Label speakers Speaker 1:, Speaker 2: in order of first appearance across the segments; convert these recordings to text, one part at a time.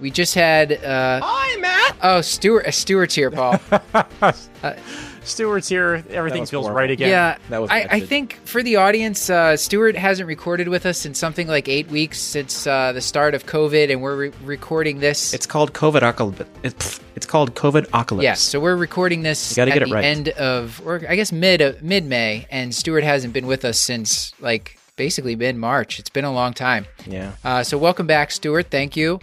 Speaker 1: We just had. Uh,
Speaker 2: Hi, Matt.
Speaker 1: oh, Stuart. Uh, Stuart's here, Paul.
Speaker 2: Stuart's here. Everything feels
Speaker 3: horrible.
Speaker 2: right again.
Speaker 1: yeah,
Speaker 3: That was
Speaker 1: I, I think for the audience, uh, Stuart hasn't recorded with us in something like eight weeks since uh, the start of COVID, and we're re- recording this.
Speaker 3: It's called COVID apocalypse. It's, it's called COVID apocalypse.
Speaker 1: yeah, so we're recording this
Speaker 3: You gotta
Speaker 1: at
Speaker 3: get it
Speaker 1: the
Speaker 3: right.
Speaker 1: end of, or I guess mid of, mid May, and Stuart hasn't been with us since like basically mid March. It's been a long time.
Speaker 3: Yeah.
Speaker 1: Uh, so welcome back, Stuart. Thank you.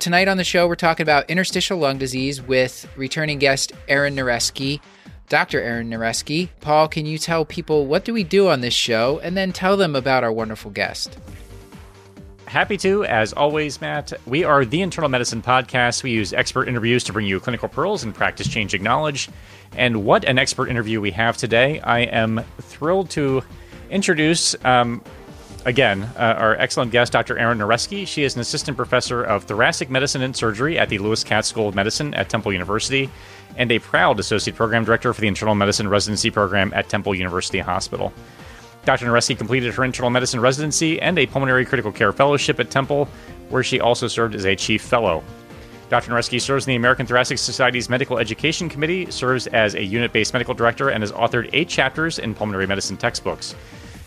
Speaker 1: Tonight on the show, we're talking about interstitial lung disease with returning guest Erin Narewski, Dr. Erin Narewski. Paul, can you tell people what do we do on this show, and then tell them about our wonderful guest?
Speaker 2: Happy to, as always, Matt. We are the Internal Medicine Podcast. We use expert interviews to bring you clinical pearls and practice changing knowledge. And what an expert interview we have today. I am thrilled to introduce, um, again, uh, our excellent guest, Dr. Erin Narewski. She is an assistant professor of thoracic medicine and surgery at the Lewis Katz School of Medicine at Temple University and a proud associate program director for the internal medicine residency program at Temple University Hospital. Dr. Narewski completed her internal medicine residency and a pulmonary critical care fellowship at Temple, where she also served as a chief fellow. Dr. Narewski serves in the American Thoracic Society's Medical Education Committee, serves as a unit based medical director, and has authored eight chapters in pulmonary medicine textbooks.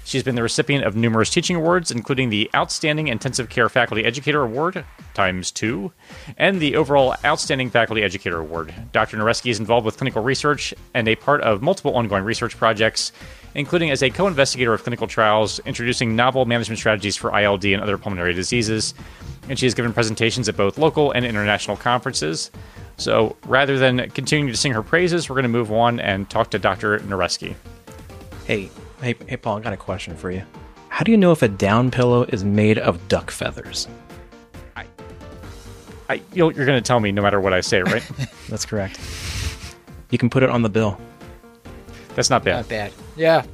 Speaker 2: She's been the recipient of numerous teaching awards, including the Outstanding Intensive Care Faculty Educator Award, times two, and the overall Outstanding Faculty Educator Award. Dr. Narewski is involved with clinical research and a part of multiple ongoing research projects, including as a co investigator of clinical trials, introducing novel management strategies for ILD and other pulmonary diseases. And she has given presentations at both local and international conferences. So rather than continuing to sing her praises, we're going to move on and talk to Dr. Narewski.
Speaker 3: Hey, hey, hey, Paul. I got a question for you. How do you know if a down pillow is made of duck feathers?
Speaker 2: I, you'll, you're going to tell me no matter what I say, right?
Speaker 3: That's correct. You can put it on the bill.
Speaker 2: That's not bad.
Speaker 1: Not bad. Yeah.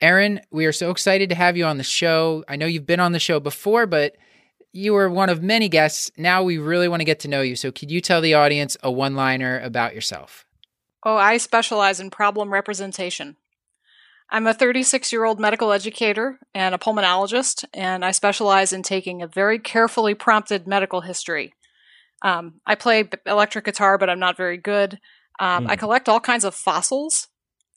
Speaker 1: Erin, we are so excited to have you on the show. I know you've been on the show before, but you were one of many guests. Now we really want to get to know you. So, could you tell the audience a one liner about yourself?
Speaker 4: Oh, I specialize in problem representation. I'm a 36 year old medical educator and a pulmonologist, and I specialize in taking a very carefully prompted medical history. Um, I play b- electric guitar, but I'm not very good. Um, I collect all kinds of fossils,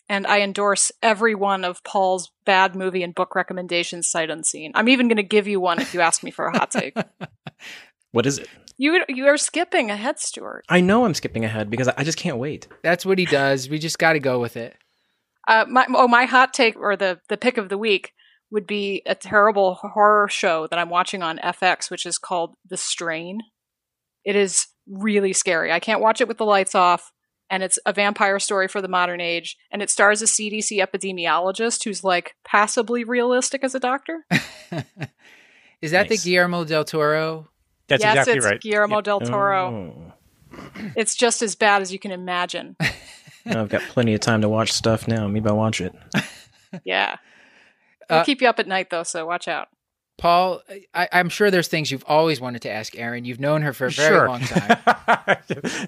Speaker 4: and I endorse every one of Paul's bad movie and book recommendations sight unseen. I'm even going to give you one if you ask me for a hot take.
Speaker 3: What is it?
Speaker 4: You you are skipping ahead, Stuart.
Speaker 3: I know I'm skipping ahead because I I just can't wait.
Speaker 1: That's what he does. We just got to go with it.
Speaker 4: Uh, my oh, my hot take or the the pick of the week would be a terrible horror show that I'm watching on FX, which is called The Strain. It is really scary. I can't watch it with the lights off, and it's a vampire story for the modern age, and it stars a CDC epidemiologist who's like passably realistic as a doctor.
Speaker 1: Is that
Speaker 3: Nice.
Speaker 1: the Guillermo del Toro?
Speaker 2: That's
Speaker 4: yes,
Speaker 2: exactly
Speaker 4: it's
Speaker 2: right.
Speaker 4: Guillermo del Toro.
Speaker 3: Oh.
Speaker 4: It's just as bad as you can imagine.
Speaker 3: I've got plenty of time to watch stuff now. Maybe I'll watch it.
Speaker 4: Yeah. I'll
Speaker 1: Uh,
Speaker 4: keep you up at night though, so watch out.
Speaker 1: Paul, I, I'm sure there's things you've always wanted to ask Erin. You've known her for a very
Speaker 2: sure.
Speaker 1: long time.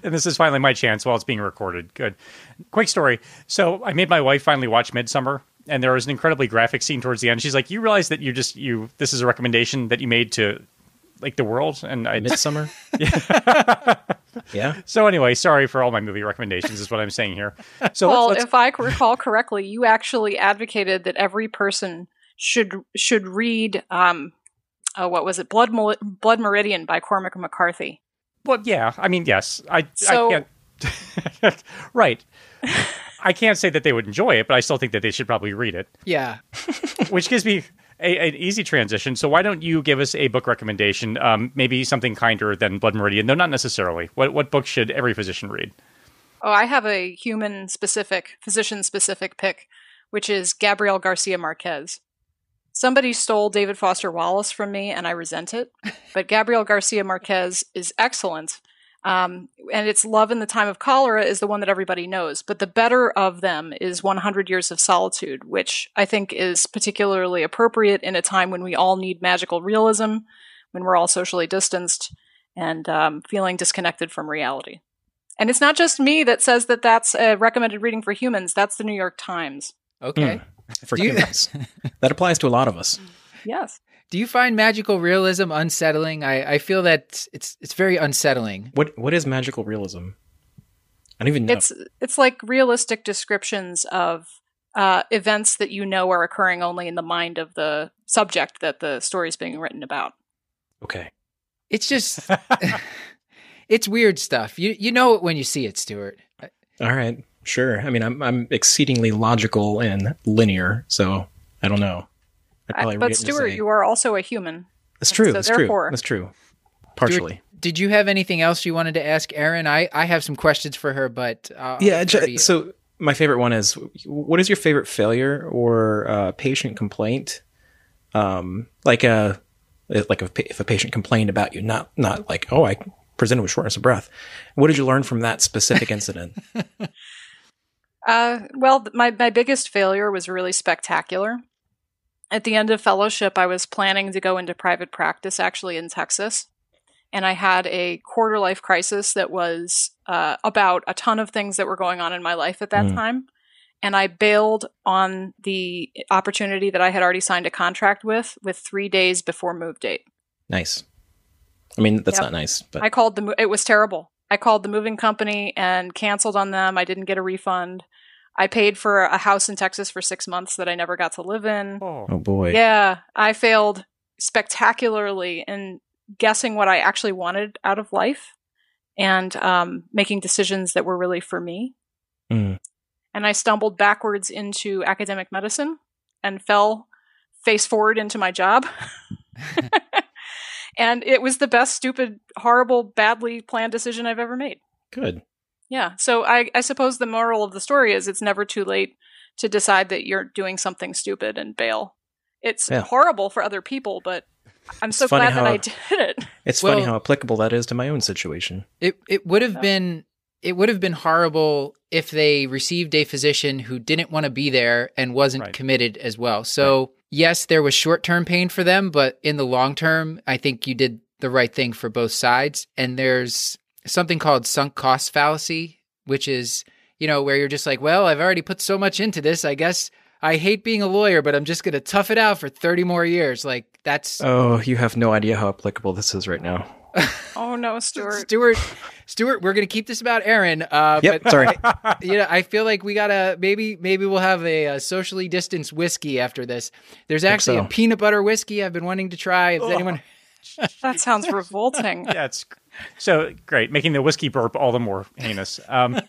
Speaker 2: and this is finally my chance while it's being recorded. Good. Quick story. So I made my wife finally watch Midsummer, and there was an incredibly graphic scene towards the end. She's like, "You realize that you just you this is a recommendation that you made to like the world?" And I
Speaker 3: Midsummer. yeah. yeah.
Speaker 2: so anyway, sorry for all my movie recommendations. Is what I'm saying here. So
Speaker 4: well,
Speaker 2: let's, let's
Speaker 4: if I recall correctly, you actually advocated that every person should should read um, oh, what was it, Blood Mel- Blood Meridian by Cormac McCarthy.
Speaker 2: well, yeah. I mean, yes. I
Speaker 4: So-
Speaker 2: I can't. right. I can't say that they would enjoy it, but I still think that they should probably read it.
Speaker 1: yeah.
Speaker 2: which gives me a, an easy transition. So why don't you give us a book recommendation? Um, maybe something kinder than Blood Meridian, though not necessarily. What what book should every physician read?
Speaker 4: Oh, I have a human specific, physician specific pick, which is Gabriel Garcia Marquez. Somebody stole David Foster Wallace from me, and I resent it. But Gabriel Garcia Marquez is excellent. Um, and it's Love in the Time of Cholera is the one that everybody knows. But the better of them is 100 Years of Solitude, which I think is particularly appropriate in a time when we all need magical realism, when we're all socially distanced and um, feeling disconnected from reality. And it's not just me that says that that's a recommended reading for humans. That's the New York Times.
Speaker 1: Okay.
Speaker 3: For humans. that applies to a lot of us.
Speaker 4: Yes.
Speaker 1: Do you find magical realism unsettling? I, I feel that it's it's very unsettling.
Speaker 3: What What is magical realism? I don't even know.
Speaker 4: It's it's like realistic descriptions of uh, events that you know are occurring only in the mind of the subject that the story is being written about.
Speaker 3: okay.
Speaker 1: It's just it's weird stuff. You you know it when you see it, Stuart.
Speaker 3: All right. Sure. I mean, I'm I'm exceedingly logical and linear, so I don't know. I'd
Speaker 4: I- but
Speaker 3: read
Speaker 4: Stuart,
Speaker 3: say-
Speaker 4: you are also a human.
Speaker 3: That's true.
Speaker 4: so
Speaker 3: that's true.
Speaker 4: therefore-
Speaker 3: That's true.
Speaker 1: Stuart,
Speaker 3: Partially.
Speaker 1: did you have anything else you wanted to ask Erin? I I have some questions for her, but uh,
Speaker 3: yeah.
Speaker 1: I'll defer to
Speaker 3: so my favorite one is: what is your favorite failure or uh, patient complaint? Um, like a like if, if a patient complained about you, not not like oh I presented with shortness of breath. What did you learn from that specific incident?
Speaker 4: Uh, well, my my biggest failure was really spectacular. At the end of fellowship, I was planning to go into private practice, actually in Texas, and I had a quarter life crisis that was uh, about a ton of things that were going on in my life at that
Speaker 3: Mm.
Speaker 4: time. And I bailed on the opportunity that I had already signed a contract with, with three days before move date.
Speaker 3: nice. I mean, that's
Speaker 4: Yep.
Speaker 3: not nice, but
Speaker 4: I called the. It was terrible. I called the moving company and canceled on them. I didn't get a refund. I paid for a house in Texas for six months that I never got to live in.
Speaker 2: Oh.
Speaker 3: oh boy.
Speaker 4: Yeah, I failed spectacularly in guessing what I actually wanted out of life and um, making decisions that were really for me.
Speaker 3: Mm.
Speaker 4: And I stumbled backwards into academic medicine and fell face forward into my job. and it was the best, stupid, horrible, badly planned decision I've ever made.
Speaker 3: Good.
Speaker 4: Yeah. So I, I suppose the moral of the story is it's never too late to decide that you're doing something stupid and bail. It's
Speaker 3: Yeah.
Speaker 4: horrible for other people, but I'm so
Speaker 3: funny
Speaker 4: glad that I did it.
Speaker 3: It's funny how applicable that is to my own situation.
Speaker 1: It it would have
Speaker 4: Yeah.
Speaker 1: been it would have been horrible if they received a physician who didn't want to be there and wasn't
Speaker 2: Right.
Speaker 1: committed as well. So yes, there was short term pain for them, but in the long term, I think you did the right thing for both sides. And there's something called sunk cost fallacy, which is you know where you're just like, well, I've already put so much into this, I guess. I hate being a lawyer, but I'm just going to tough it out for 30 more years. Like that's
Speaker 3: Oh, you have no idea how applicable this is right now.
Speaker 4: Oh no, Stuart.
Speaker 1: Stuart, Stuart, we're gonna keep this about Erin. Uh,
Speaker 3: Yep,
Speaker 1: but
Speaker 3: sorry.
Speaker 1: you know, I feel like we gotta maybe maybe we'll have a, uh socially distanced whiskey after this. There's actually
Speaker 3: so.
Speaker 1: a peanut butter whiskey I've been wanting to try. If anyone,
Speaker 4: That sounds revolting.
Speaker 2: Yeah, it's so great, making the whiskey burp all the more heinous. Um,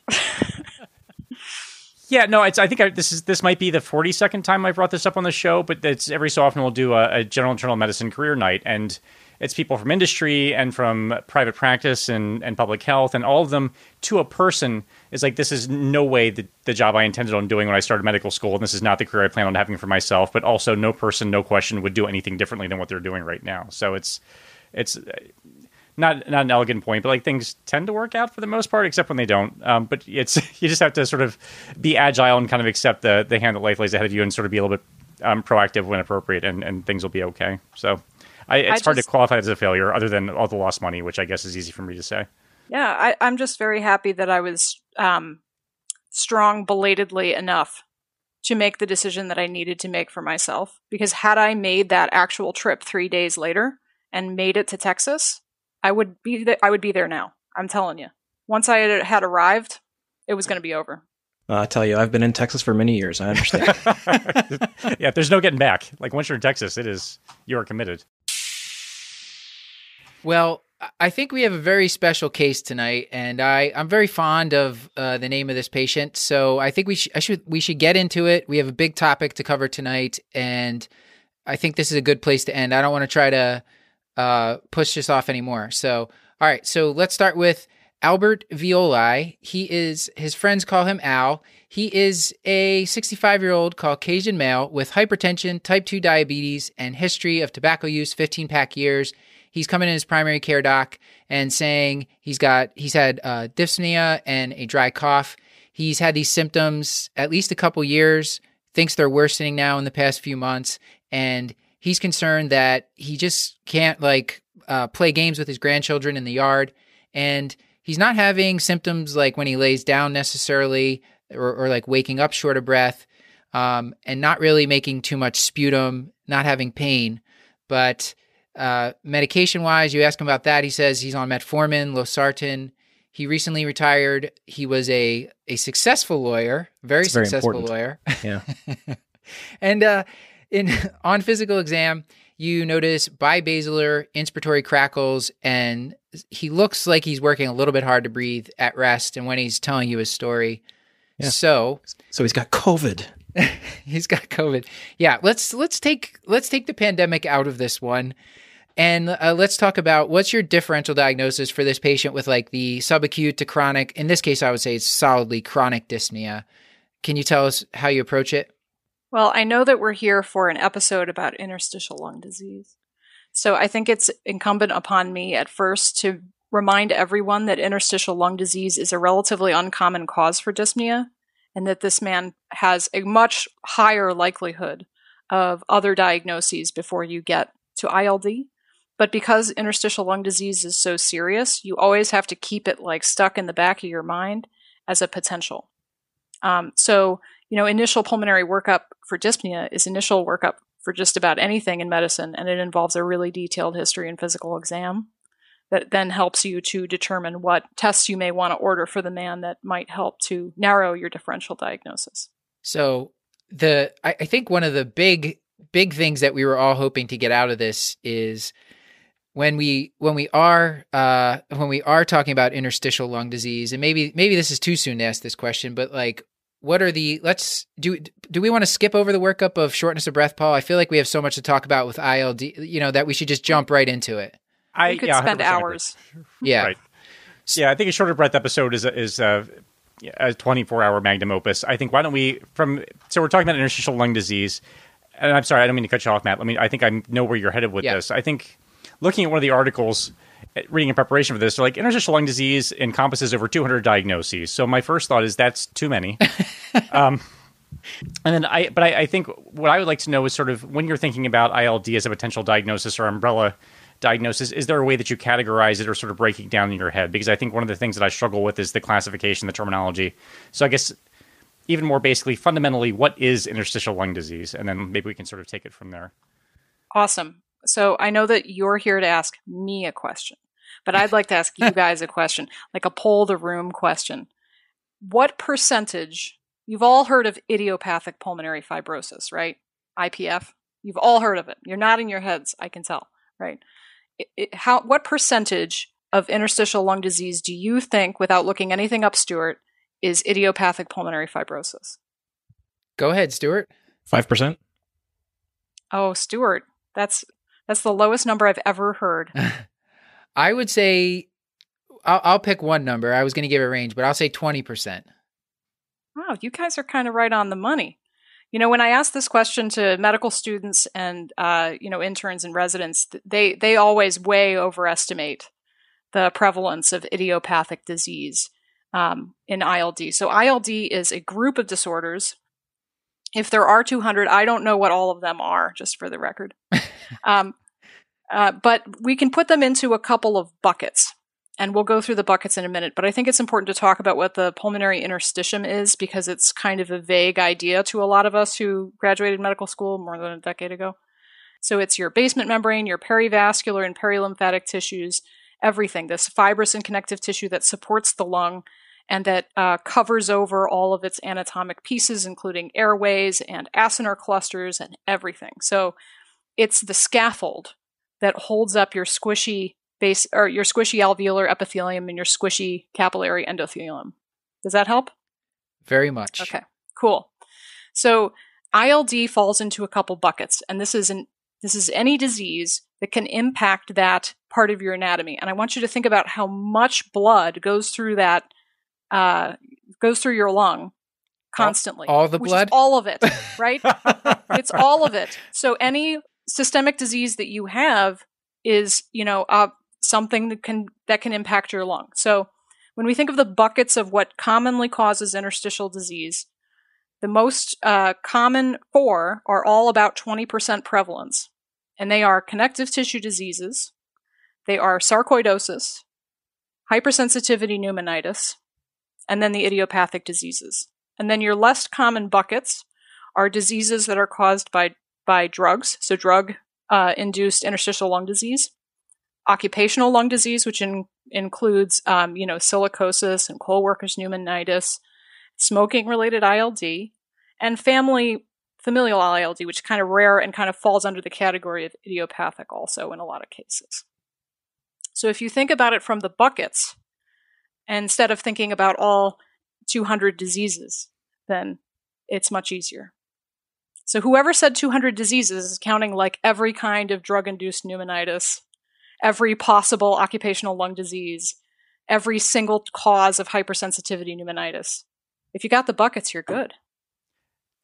Speaker 2: yeah, no. I think I, this is this might be the forty second time I've brought this up on the show, but it's every so often we'll do a, a general internal medicine career night, and it's people from industry and from private practice and, and public health, and all of them to a person is like, this is no way the, the job I intended on doing when I started medical school, and this is not the career I plan on having for myself. But also, no person, no question would do anything differently than what they're doing right now. So it's it's not not an elegant point, but like things tend to work out for the most part, except when they don't. Um, but it's you just have to sort of be agile and kind of accept the the hand that life lays ahead of you, and sort of be a little bit um, proactive when appropriate, and, and things will be okay. So, I, it's
Speaker 4: I
Speaker 2: hard to qualify it as a failure, other than all the lost money, which I guess is easy for me to say.
Speaker 4: Yeah, I, I'm just very happy that I was um, strong belatedly enough to make the decision that I needed to make for myself. Because had I made that actual trip three days later and made it to Texas, I would be th- I would be there now. I'm telling you. Once I had, had arrived, it was going to be over.
Speaker 3: Uh, I tell you, I've been in Texas for many years. I understand.
Speaker 2: yeah, there's no getting back. Like once you're in Texas, it is you are committed.
Speaker 1: well, I- I think we have a very special case tonight, and I I'm very fond of uh, the name of this patient. So I think we should I should we should get into it. We have a big topic to cover tonight, and I think this is a good place to end. I don't want to try to uh, push this off anymore. So all right, so let's start with Albert Violi. He is, his friends call him Al. He is a 65 year old Caucasian male with hypertension, type 2 diabetes, and history of tobacco use, 15 pack years. He's coming in his primary care doc and saying he's got, he's had uh, dyspnea and a dry cough. He's had these symptoms at least a couple years, thinks they're worsening now in the past few months. And he's concerned that he just can't like uh, play games with his grandchildren in the yard. And he's not having symptoms like when he lays down necessarily or, or like waking up short of breath um, and not really making too much sputum, not having pain. But uh, medication wise, you ask him about that. He says he's on metformin, losartan. He recently retired. He was a a successful lawyer, very
Speaker 3: very
Speaker 1: successful
Speaker 3: important.
Speaker 1: lawyer.
Speaker 3: Yeah.
Speaker 1: and uh, in on physical exam, you notice bibasilar inspiratory crackles, and he looks like he's working a little bit hard to breathe at rest. And when he's telling you his story,
Speaker 3: Yeah.
Speaker 1: so
Speaker 3: So he's got COVID.
Speaker 1: he's got COVID. Yeah, let's let's take let's take the pandemic out of this one, and uh, let's talk about what's your differential diagnosis for this patient with like the subacute to chronic. In this case, I would say it's solidly chronic dyspnea. Can you tell us how you approach it?
Speaker 4: Well, I know that we're here for an episode about interstitial lung disease. So I think it's incumbent upon me at first to remind everyone that interstitial lung disease is a relatively uncommon cause for dyspnea and that this man has a much higher likelihood of other diagnoses before you get to ILD. But because interstitial lung disease is so serious, you always have to keep it like stuck in the back of your mind as a potential. Um, so you know, initial pulmonary workup for dyspnea is initial workup for just about anything in medicine, and it involves a really detailed history and physical exam that then helps you to determine what tests you may want to order for the man that might help to narrow your differential diagnosis.
Speaker 1: So the I, I think one of the big big things that we were all hoping to get out of this is when we when we are uh when we are talking about interstitial lung disease and maybe maybe this is too soon to ask this question but like what are the let's do do we want to skip over the workup of shortness of breath paul i feel like we have so much to talk about with ild you know that we should just jump right into it
Speaker 2: I
Speaker 4: You could
Speaker 2: yeah,
Speaker 4: spend hours.
Speaker 1: yeah
Speaker 2: Right. Yeah, I think a shorter breath episode is a, is a, a 24 hour magnum opus. I think why don't we from so we're talking about interstitial lung disease, and I'm sorry, I don't mean to cut you off, Matt. Let me. I think I know where you're headed with
Speaker 1: Yeah.
Speaker 2: this. I think looking at one of the articles, uh, reading in preparation for this, they're like interstitial lung disease encompasses over 200 diagnoses. So my first thought is that's too many. um, and then I, but I, I think what I would like to know is sort of when you're thinking about ILD as a potential diagnosis or umbrella diagnosis, is there a way that you categorize it or sort of break it down in your head? Because I think one of the things that I struggle with is the classification, the terminology. So I guess even more basically, fundamentally, what is interstitial lung disease? And then maybe we can sort of take it from there.
Speaker 4: Awesome. So I know that you're here to ask me a question, but I'd like to ask you guys a question, like a poll the room question. What percentage, you've all heard of idiopathic pulmonary fibrosis, right? IPF. You've all heard of it. You're nodding your heads, I can tell, right? It, it, how, what percentage of interstitial lung disease do you think, without looking anything up, Stuart, is idiopathic pulmonary fibrosis?
Speaker 1: go ahead stuart
Speaker 3: 5%?
Speaker 4: Oh, Stuart, that's that's the lowest number I've ever heard.
Speaker 1: i would say I'll, I'll pick one number i was going to give a range but i'll say 20%
Speaker 4: Wow, you guys are kind of right on the money. You know, when I ask this question to medical students and uh, you know interns and residents, they they always way overestimate the prevalence of idiopathic disease um, in ILD. So ILD is a group of disorders. If there are 200, I don't know what all of them are, just for the record. um, uh, but we can put them into a couple of buckets and we'll go through the buckets in a minute. But I think it's important to talk about what the pulmonary interstitium is because it's kind of a vague idea to a lot of us who graduated medical school more than a decade ago. So it's your basement membrane, your perivascular and perilymphatic tissues, everything, this fibrous and connective tissue that supports the lung and that uh, covers over all of its anatomic pieces, including airways and acinar clusters and everything. So it's the scaffold that holds up your squishy base or your squishy alveolar epithelium and your squishy capillary endothelium. Does that help?
Speaker 1: very much
Speaker 4: Okay, cool. So ILD falls into a couple buckets, and this is an This is any disease that can impact that part of your anatomy. And I want you to think about how much blood goes through that, uh, goes through your lung constantly.
Speaker 1: All, all the
Speaker 4: which
Speaker 1: blood?
Speaker 4: All of it, right? it's all of it. So any systemic disease that you have is, you know, uh, something that can that can impact your lung. So when we think of the buckets of what commonly causes interstitial disease, the most uh, common four are all about 20% prevalence, and they are connective tissue diseases, they are sarcoidosis, hypersensitivity pneumonitis, and then the idiopathic diseases. And then your less common buckets are diseases that are caused by, by drugs, so drug uh, induced interstitial lung disease, occupational lung disease, which in, includes, um, you know, silicosis and coal workers pneumonitis, smoking related ILD, and family familial ILD, which is kind of rare and kind of falls under the category of idiopathic also in a lot of cases. So if you think about it from the buckets, instead of thinking about all 200 diseases, then it's much easier. So whoever said 200 diseases is counting like every kind of drug induced pneumonitis, every possible occupational lung disease, every single cause of hypersensitivity pneumonitis. If you got the buckets, you're good.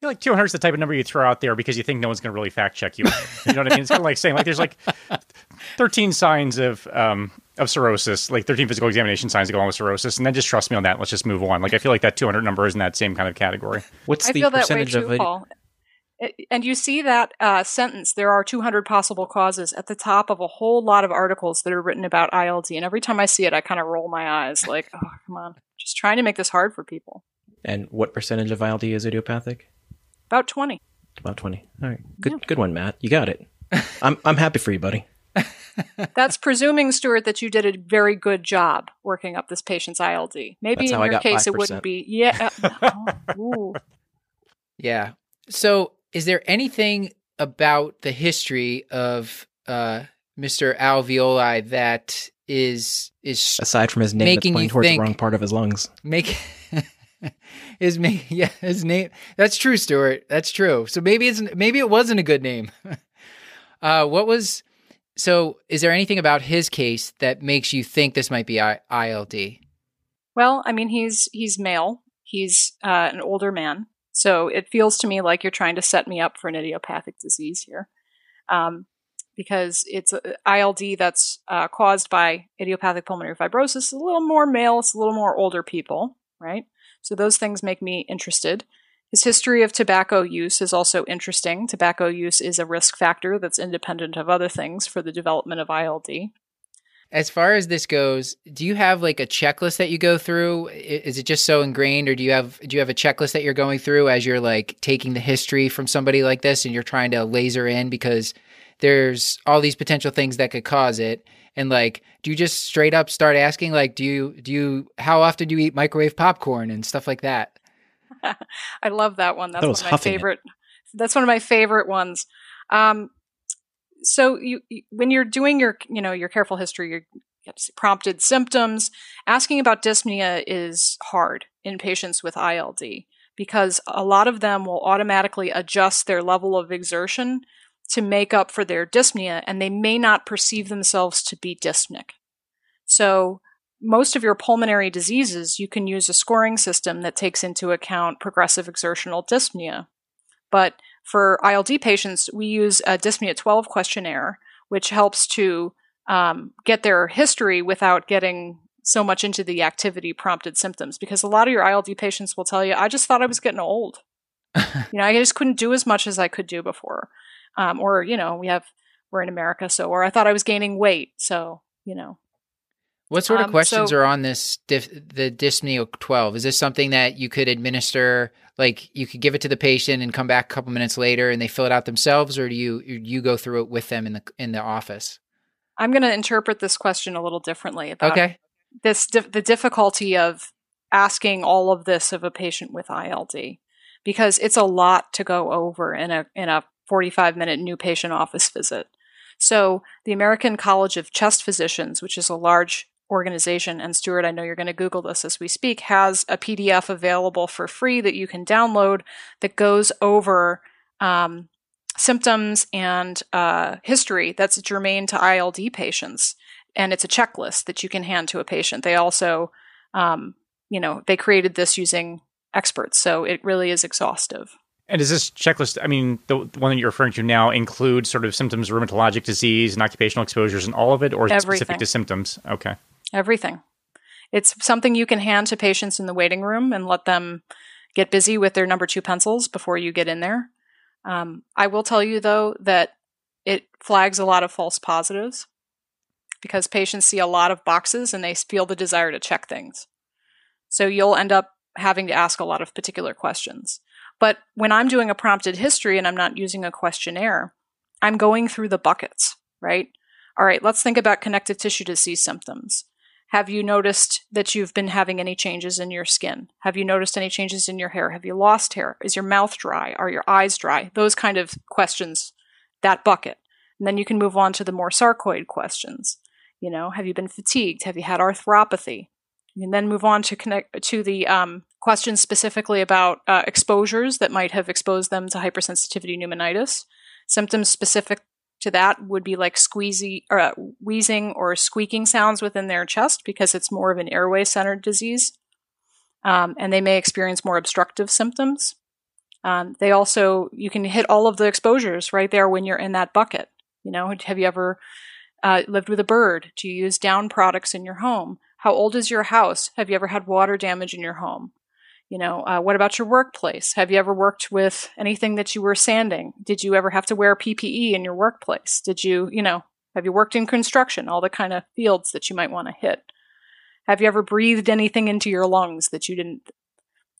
Speaker 2: I feel like 200 is the type of number you throw out there because you think no one's going to really fact check you. You know what I mean? It's kind of like saying like there's like 13 signs of um, of cirrhosis, like 13 physical examination signs that go along with cirrhosis, and then just trust me on that. Let's just move on. Like I feel like that 200 number is in that same kind of category.
Speaker 3: What's
Speaker 4: I
Speaker 3: the
Speaker 4: feel that way
Speaker 3: percentage
Speaker 4: too,
Speaker 3: of it?
Speaker 4: Paul. It- And you see that uh, sentence, there are 200 possible causes at the top of a whole lot of articles that are written about ILD. And every time I see it, I kind of roll my eyes like, oh, come on. Just trying to make this hard for people.
Speaker 3: And what percentage of ILD is idiopathic?
Speaker 4: About 20.
Speaker 3: About twenty. All right, good, good one, Matt. You got it. I'm I'm happy for you, buddy.
Speaker 4: That's presuming, Stuart, that you did a very good job working up this patient's ILD. Maybe
Speaker 3: That's
Speaker 4: in
Speaker 3: how I
Speaker 4: your
Speaker 3: got
Speaker 4: case, it
Speaker 3: 5%.
Speaker 4: wouldn't be. Yeah. uh, oh, ooh.
Speaker 1: Yeah. So, is there anything about the history of uh, Mr. Alveoli that is is
Speaker 3: Aside from his name, that's pointing
Speaker 1: you
Speaker 3: towards
Speaker 1: think-
Speaker 3: the wrong part of his lungs.
Speaker 1: make is me yeah his name that's true stuart that's true so maybe it's maybe it wasn't a good name uh what was so is there anything about his case that makes you think this might be I- ild
Speaker 4: Well, I mean, he's he's male. He's uh, an older man, so it feels to me like you're trying to set me up for an idiopathic disease here, um, because it's a, ILD that's uh, caused by idiopathic pulmonary fibrosis. A little more male, it's a little more older people, right? So those things make me interested. His history of tobacco use is also interesting. Tobacco use is a risk factor that's independent of other things for the development of ILD.
Speaker 1: As far as this goes do you have like a checklist that you go through is it just so ingrained or do you have do you have a checklist that you're going through as you're like taking the history from somebody like this and you're trying to laser in because there's all these potential things that could cause it and like do you just straight up start asking like do you do you how often do you eat microwave popcorn and stuff like that
Speaker 4: I love that one. That's
Speaker 3: That
Speaker 4: one
Speaker 3: was
Speaker 4: of my
Speaker 3: huffing it.
Speaker 4: favorite. That's one of my favorite ones. Um, so you, when you're doing your, you know, your careful history, your prompted symptoms. Asking about dyspnea is hard in patients with ILD because a lot of them will automatically adjust their level of exertion to make up for their dyspnea, and they may not perceive themselves to be dyspneic. So most of your pulmonary diseases, you can use a scoring system that takes into account progressive exertional dyspnea. But for ILD patients, we use a dyspnea 12 questionnaire, which helps to um, get their history without getting so much into the activity prompted symptoms. Because a lot of your ILD patients will tell you, I just thought I was getting old. you know, I just couldn't do as much as I could do before. Um, or, you know, we have, we're in America, so, or I thought I was gaining weight. So, you know,
Speaker 1: What sort of
Speaker 4: Um,
Speaker 1: questions
Speaker 4: so-
Speaker 1: are on this the dyspnea 12? Is this something that you could administer like you could give it to the patient and come back a couple minutes later and they fill it out themselves or do you you go through it with them in the in the office?
Speaker 4: I'm going to interpret this question a little differently about
Speaker 1: Okay.
Speaker 4: this the difficulty of asking all of this of a patient with ILD because it's a lot to go over in a in a 45 minute new patient office visit. So, the American College of Chest Physicians, which is a large organization, and Stuart, I know you're going to Google this as we speak, has a PDF available for free that you can download that goes over um, symptoms and uh, history that's germane to ILD patients. And it's a checklist that you can hand to a patient. They also, um, you know, they created this using experts. So it really is exhaustive.
Speaker 2: And does this checklist, I mean, the, the one that you're referring to now, include sort of symptoms of rheumatologic disease and occupational exposures and all of it, or is it specific to symptoms? Okay.
Speaker 4: Everything. It's something you can hand to patients in the waiting room and let them get busy with their number two pencils before you get in there. Um, I will tell you, though, that it flags a lot of false positives because patients see a lot of boxes and they feel the desire to check things. So you'll end up having to ask a lot of particular questions. But when I'm doing a prompted history and I'm not using a questionnaire, I'm going through the buckets, right? All right, let's think about connective tissue disease symptoms. Have you noticed that you've been having any changes in your skin? Have you noticed any changes in your hair? Have you lost hair? Is your mouth dry? Are your eyes dry? Those kind of questions, that bucket. And then you can move on to the more sarcoid questions. You know, have you been fatigued? Have you had arthropathy? You can then move on to connect to the um, questions specifically about uh, exposures that might have exposed them to hypersensitivity pneumonitis. Symptoms specific to that would be like squeezy or uh, wheezing or squeaking sounds within their chest because it's more of an airway centered disease. Um, and they may experience more obstructive symptoms. Um, they also, you can hit all of the exposures right there when you're in that bucket. You know, have you ever uh, lived with a bird? Do you use down products in your home? How old is your house? Have you ever had water damage in your home? You know, uh, what about your workplace? Have you ever worked with anything that you were sanding? Did you ever have to wear PPE in your workplace? Did you, you know, have you worked in construction? All the kind of fields that you might want to hit. Have you ever breathed anything into your lungs that you didn't,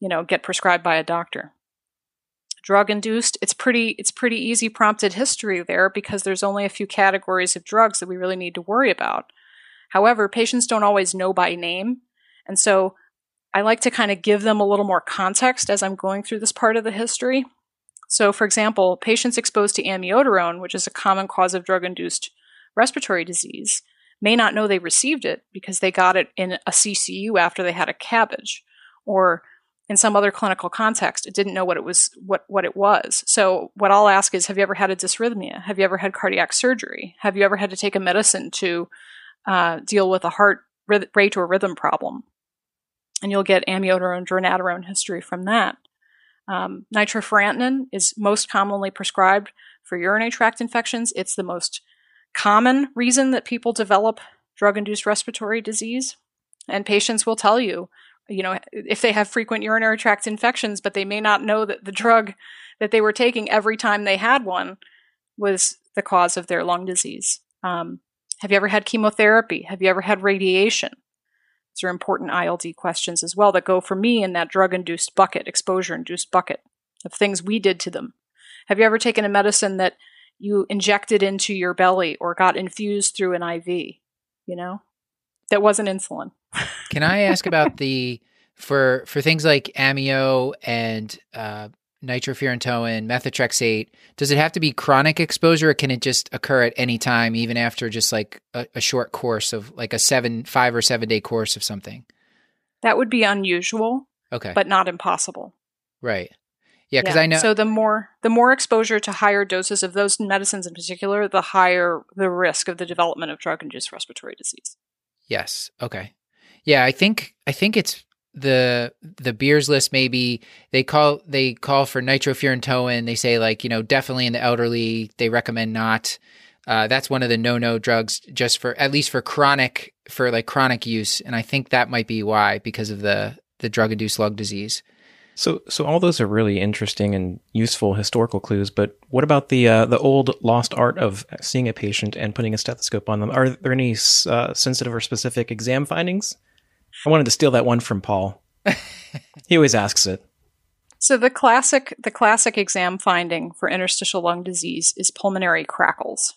Speaker 4: you know, get prescribed by a doctor? Drug induced, it's pretty it's pretty easy prompted history there because there's only a few categories of drugs that we really need to worry about. However, patients don't always know by name, and so I like to kind of give them a little more context as I'm going through this part of the history. So, for example, patients exposed to amiodarone, which is a common cause of drug induced respiratory disease, may not know they received it because they got it in a CCU after they had a CABG or in some other clinical context it didn't know what it was what, what it was. So what i'll ask is have you ever had a dysrhythmia? Have you ever had cardiac surgery? Have you ever had to take a medicine to uh, deal with a heart rate or rhythm problem and you'll get amiodarone dronedarone history from that. Um, nitrofurantoin is most commonly prescribed for urinary tract infections. It's the most common reason that people develop drug-induced respiratory disease, and patients will tell you, you know, if they have frequent urinary tract infections, but they may not know that the drug that they were taking every time they had one was the cause of their lung disease. Um, have you ever had chemotherapy? Have you ever had radiation? These are important ILD questions as well that go for me in that drug induced bucket, exposure induced bucket of things we did to them. Have you ever taken a medicine that you injected into your belly or got infused through an IV? You know, that wasn't insulin.
Speaker 1: Can I ask about the for for things like amio and uh, nitrofurantoin, methotrexate, does it have to be chronic exposure or can it just occur at any time, even after just like a, a short course of like a seven, five or seven day course of something?
Speaker 4: That would be unusual,
Speaker 1: Okay.
Speaker 4: but not impossible.
Speaker 1: right. Yeah. Cause I know.
Speaker 4: So the more the more exposure to higher doses of those medicines in particular, the higher the risk of the development of drug-induced respiratory disease.
Speaker 1: Yes. Okay. Yeah, I think I think it's the the beers list maybe they call they call for nitrofurantoin they say like you know definitely in the elderly they recommend not uh, that's one of the no no drugs just for at least for chronic for like chronic use and i think that might be why because of the the drug induced lung disease
Speaker 3: So, so all those are really interesting and useful historical clues. But what about the uh, the old lost art of seeing a patient and putting a stethoscope on them? Are there any uh, sensitive or specific exam findings? I wanted to steal that one from Paul. he always asks it.
Speaker 4: So the classic the classic exam finding for interstitial lung disease is pulmonary crackles.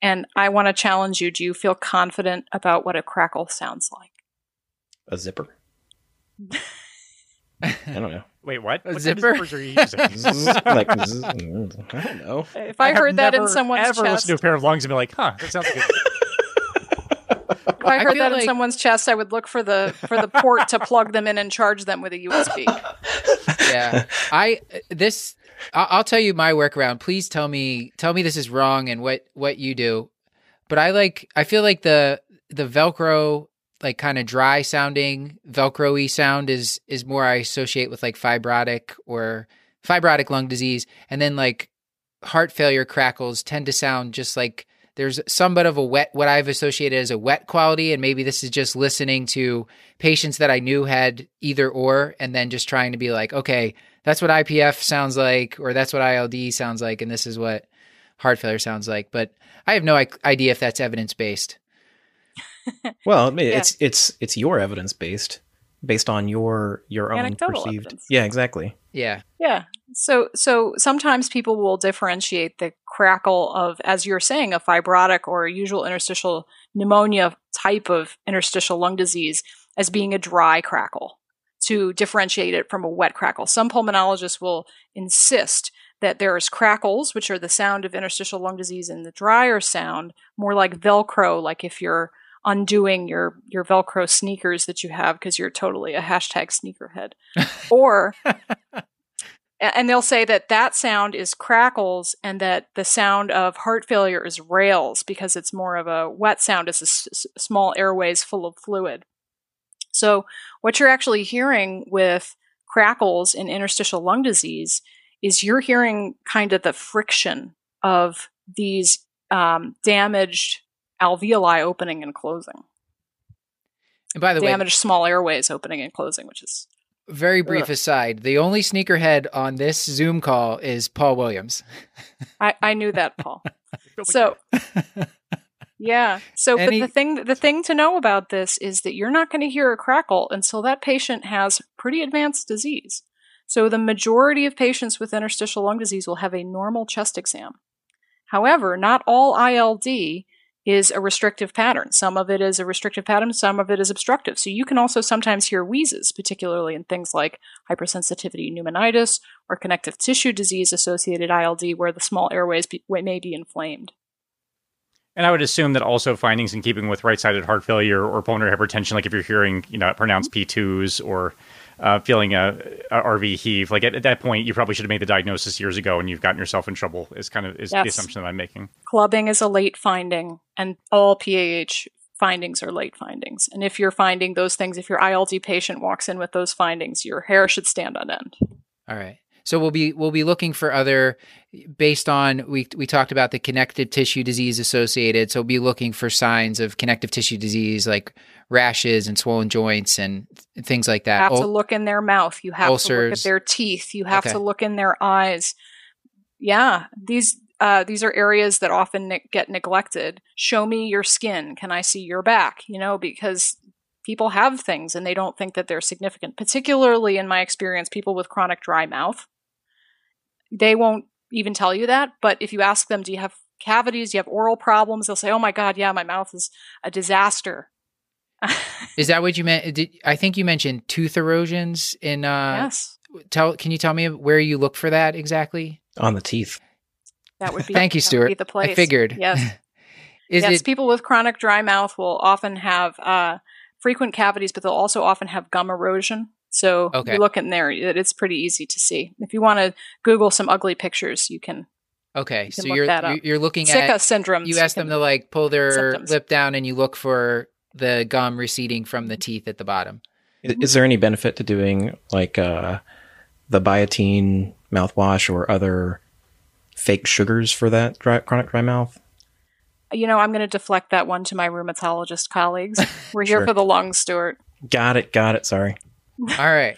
Speaker 4: And I want to challenge you, do you feel confident about what a crackle sounds like?
Speaker 3: A zipper. I don't know.
Speaker 2: Wait, what?
Speaker 1: A
Speaker 2: what
Speaker 1: zipper?
Speaker 2: Kind of zippers are you using?
Speaker 3: Like I don't know.
Speaker 4: If I,
Speaker 2: have
Speaker 4: heard that in
Speaker 2: never,
Speaker 4: someone's
Speaker 2: ever
Speaker 4: chest,
Speaker 2: listened to a pair of lungs and be like, huh, that sounds good.
Speaker 4: If I
Speaker 1: I
Speaker 4: heard
Speaker 1: feel
Speaker 4: that in someone's chest, I would look for the for the port to plug them in and charge them with a USB.
Speaker 1: yeah. I this I'll, I'll tell you my workaround. Please tell me tell me this is wrong and what what you do. But I like I feel like the the Velcro like kind of dry sounding Velcro-y sound is is more I associate with like fibrotic or fibrotic lung disease, and then like heart failure crackles tend to sound just like there's somewhat of a wet what I've associated as a wet quality, and maybe this is just listening to patients that I knew had either or, and then just trying to be like, okay, that's what IPF sounds like, or that's what ILD sounds like, and this is what heart failure sounds like. But I have no idea if that's evidence based.
Speaker 3: well, it's it's it's your evidence based, based on your your own
Speaker 4: Anecdotal
Speaker 3: perceived.
Speaker 4: evidence.
Speaker 3: Yeah, exactly.
Speaker 1: Yeah.
Speaker 4: Yeah. So so sometimes people will differentiate the crackle of, as you're saying, a fibrotic or a usual interstitial pneumonia type of interstitial lung disease as being a dry crackle to differentiate it from a wet crackle. Some pulmonologists will insist that there's crackles, which are the sound of interstitial lung disease, and the drier sound, more like Velcro, like if you're undoing your your Velcro sneakers that you have because you're totally a hashtag sneakerhead, or and they'll say that that sound is crackles and that the sound of heart failure is rales because it's more of a wet sound. It's a s- small airways full of fluid. So what you're actually hearing with crackles in interstitial lung disease is you're hearing kind of the friction of these um, damaged alveoli opening and closing
Speaker 1: And by the way,
Speaker 4: damaged small airways opening and closing which is
Speaker 1: very brief
Speaker 4: Ugh.
Speaker 1: aside, the only sneakerhead on this Zoom call is Paul Williams.
Speaker 4: I, I knew that, Paul. so yeah. So
Speaker 1: Any-
Speaker 4: but the thing the thing to know about this is that you're not going to hear a crackle until that patient has pretty advanced disease. So the majority of patients with interstitial lung disease will have a normal chest exam. However, not all ILD is a restrictive pattern. Some of it is a restrictive pattern, some of it is obstructive. So you can also sometimes hear wheezes, particularly in things like hypersensitivity pneumonitis or connective tissue disease associated ILD, where the small airways be, may be inflamed.
Speaker 2: And I would assume that also findings in keeping with right-sided heart failure or pulmonary hypertension, like if you're hearing, you know, pronounced P2s or uh, feeling a, a RV heave, like at, at that point, you probably should have made the diagnosis years ago, and you've gotten yourself in trouble. Is kind of is the assumption that I'm making.
Speaker 4: Clubbing is a late finding, and all PAH findings are late findings. And if you're finding those things, if your ILD patient walks in with those findings, your hair should stand on end.
Speaker 1: All right. So we'll be we'll be looking for other based on we we talked about the connective tissue disease associated. So we'll be looking for signs of connective tissue disease like rashes and swollen joints and th- things like
Speaker 4: You
Speaker 1: that.
Speaker 4: have
Speaker 1: Ul-
Speaker 4: to look in their mouth. You have to look at their teeth. You have
Speaker 1: Okay.
Speaker 4: to look in their eyes. Yeah, these uh, these are areas that often ne- get neglected. Show me your skin. Can I see your back? You know, because people have things and they don't think that they're significant. Particularly in my experience, people with chronic dry mouth, they won't even tell you that. But if you ask them, "Do you have cavities? Do you have oral problems?" They'll say, "Oh my God, yeah, my mouth is a disaster."
Speaker 1: Is that what you meant? Did, I think you mentioned tooth erosions in. Uh,
Speaker 4: yes,
Speaker 1: Tell. Can you tell me where you look for that exactly?
Speaker 3: On the teeth.
Speaker 4: that would be.
Speaker 1: Thank you,
Speaker 4: that would be
Speaker 1: Stuart.
Speaker 4: the place.
Speaker 1: I figured.
Speaker 4: Yes.
Speaker 1: Is
Speaker 4: yes,
Speaker 1: it
Speaker 4: people with chronic dry mouth will often have uh, frequent cavities, but they'll also often have gum erosion. So
Speaker 1: Okay.
Speaker 4: you look in there; it's pretty easy to see. If you want to Google some ugly pictures, you can.
Speaker 1: okay?
Speaker 4: can
Speaker 1: So
Speaker 4: look
Speaker 1: you're
Speaker 4: that up.
Speaker 1: you're- you're looking
Speaker 4: Sicca
Speaker 1: at
Speaker 4: syndromes.
Speaker 1: you ask them to like pull their
Speaker 4: symptoms.
Speaker 1: lip down and you look for the gum receding from the teeth at the bottom.
Speaker 3: Is there any benefit to doing like uh, the Biotene mouthwash or other fake sugars for that dry, chronic dry mouth?
Speaker 4: You know, I'm going to deflect that one to my rheumatologist colleagues. We're here
Speaker 3: Sure.
Speaker 4: for the lungs, Stuart.
Speaker 3: Got it. Got it. Sorry.
Speaker 1: All right.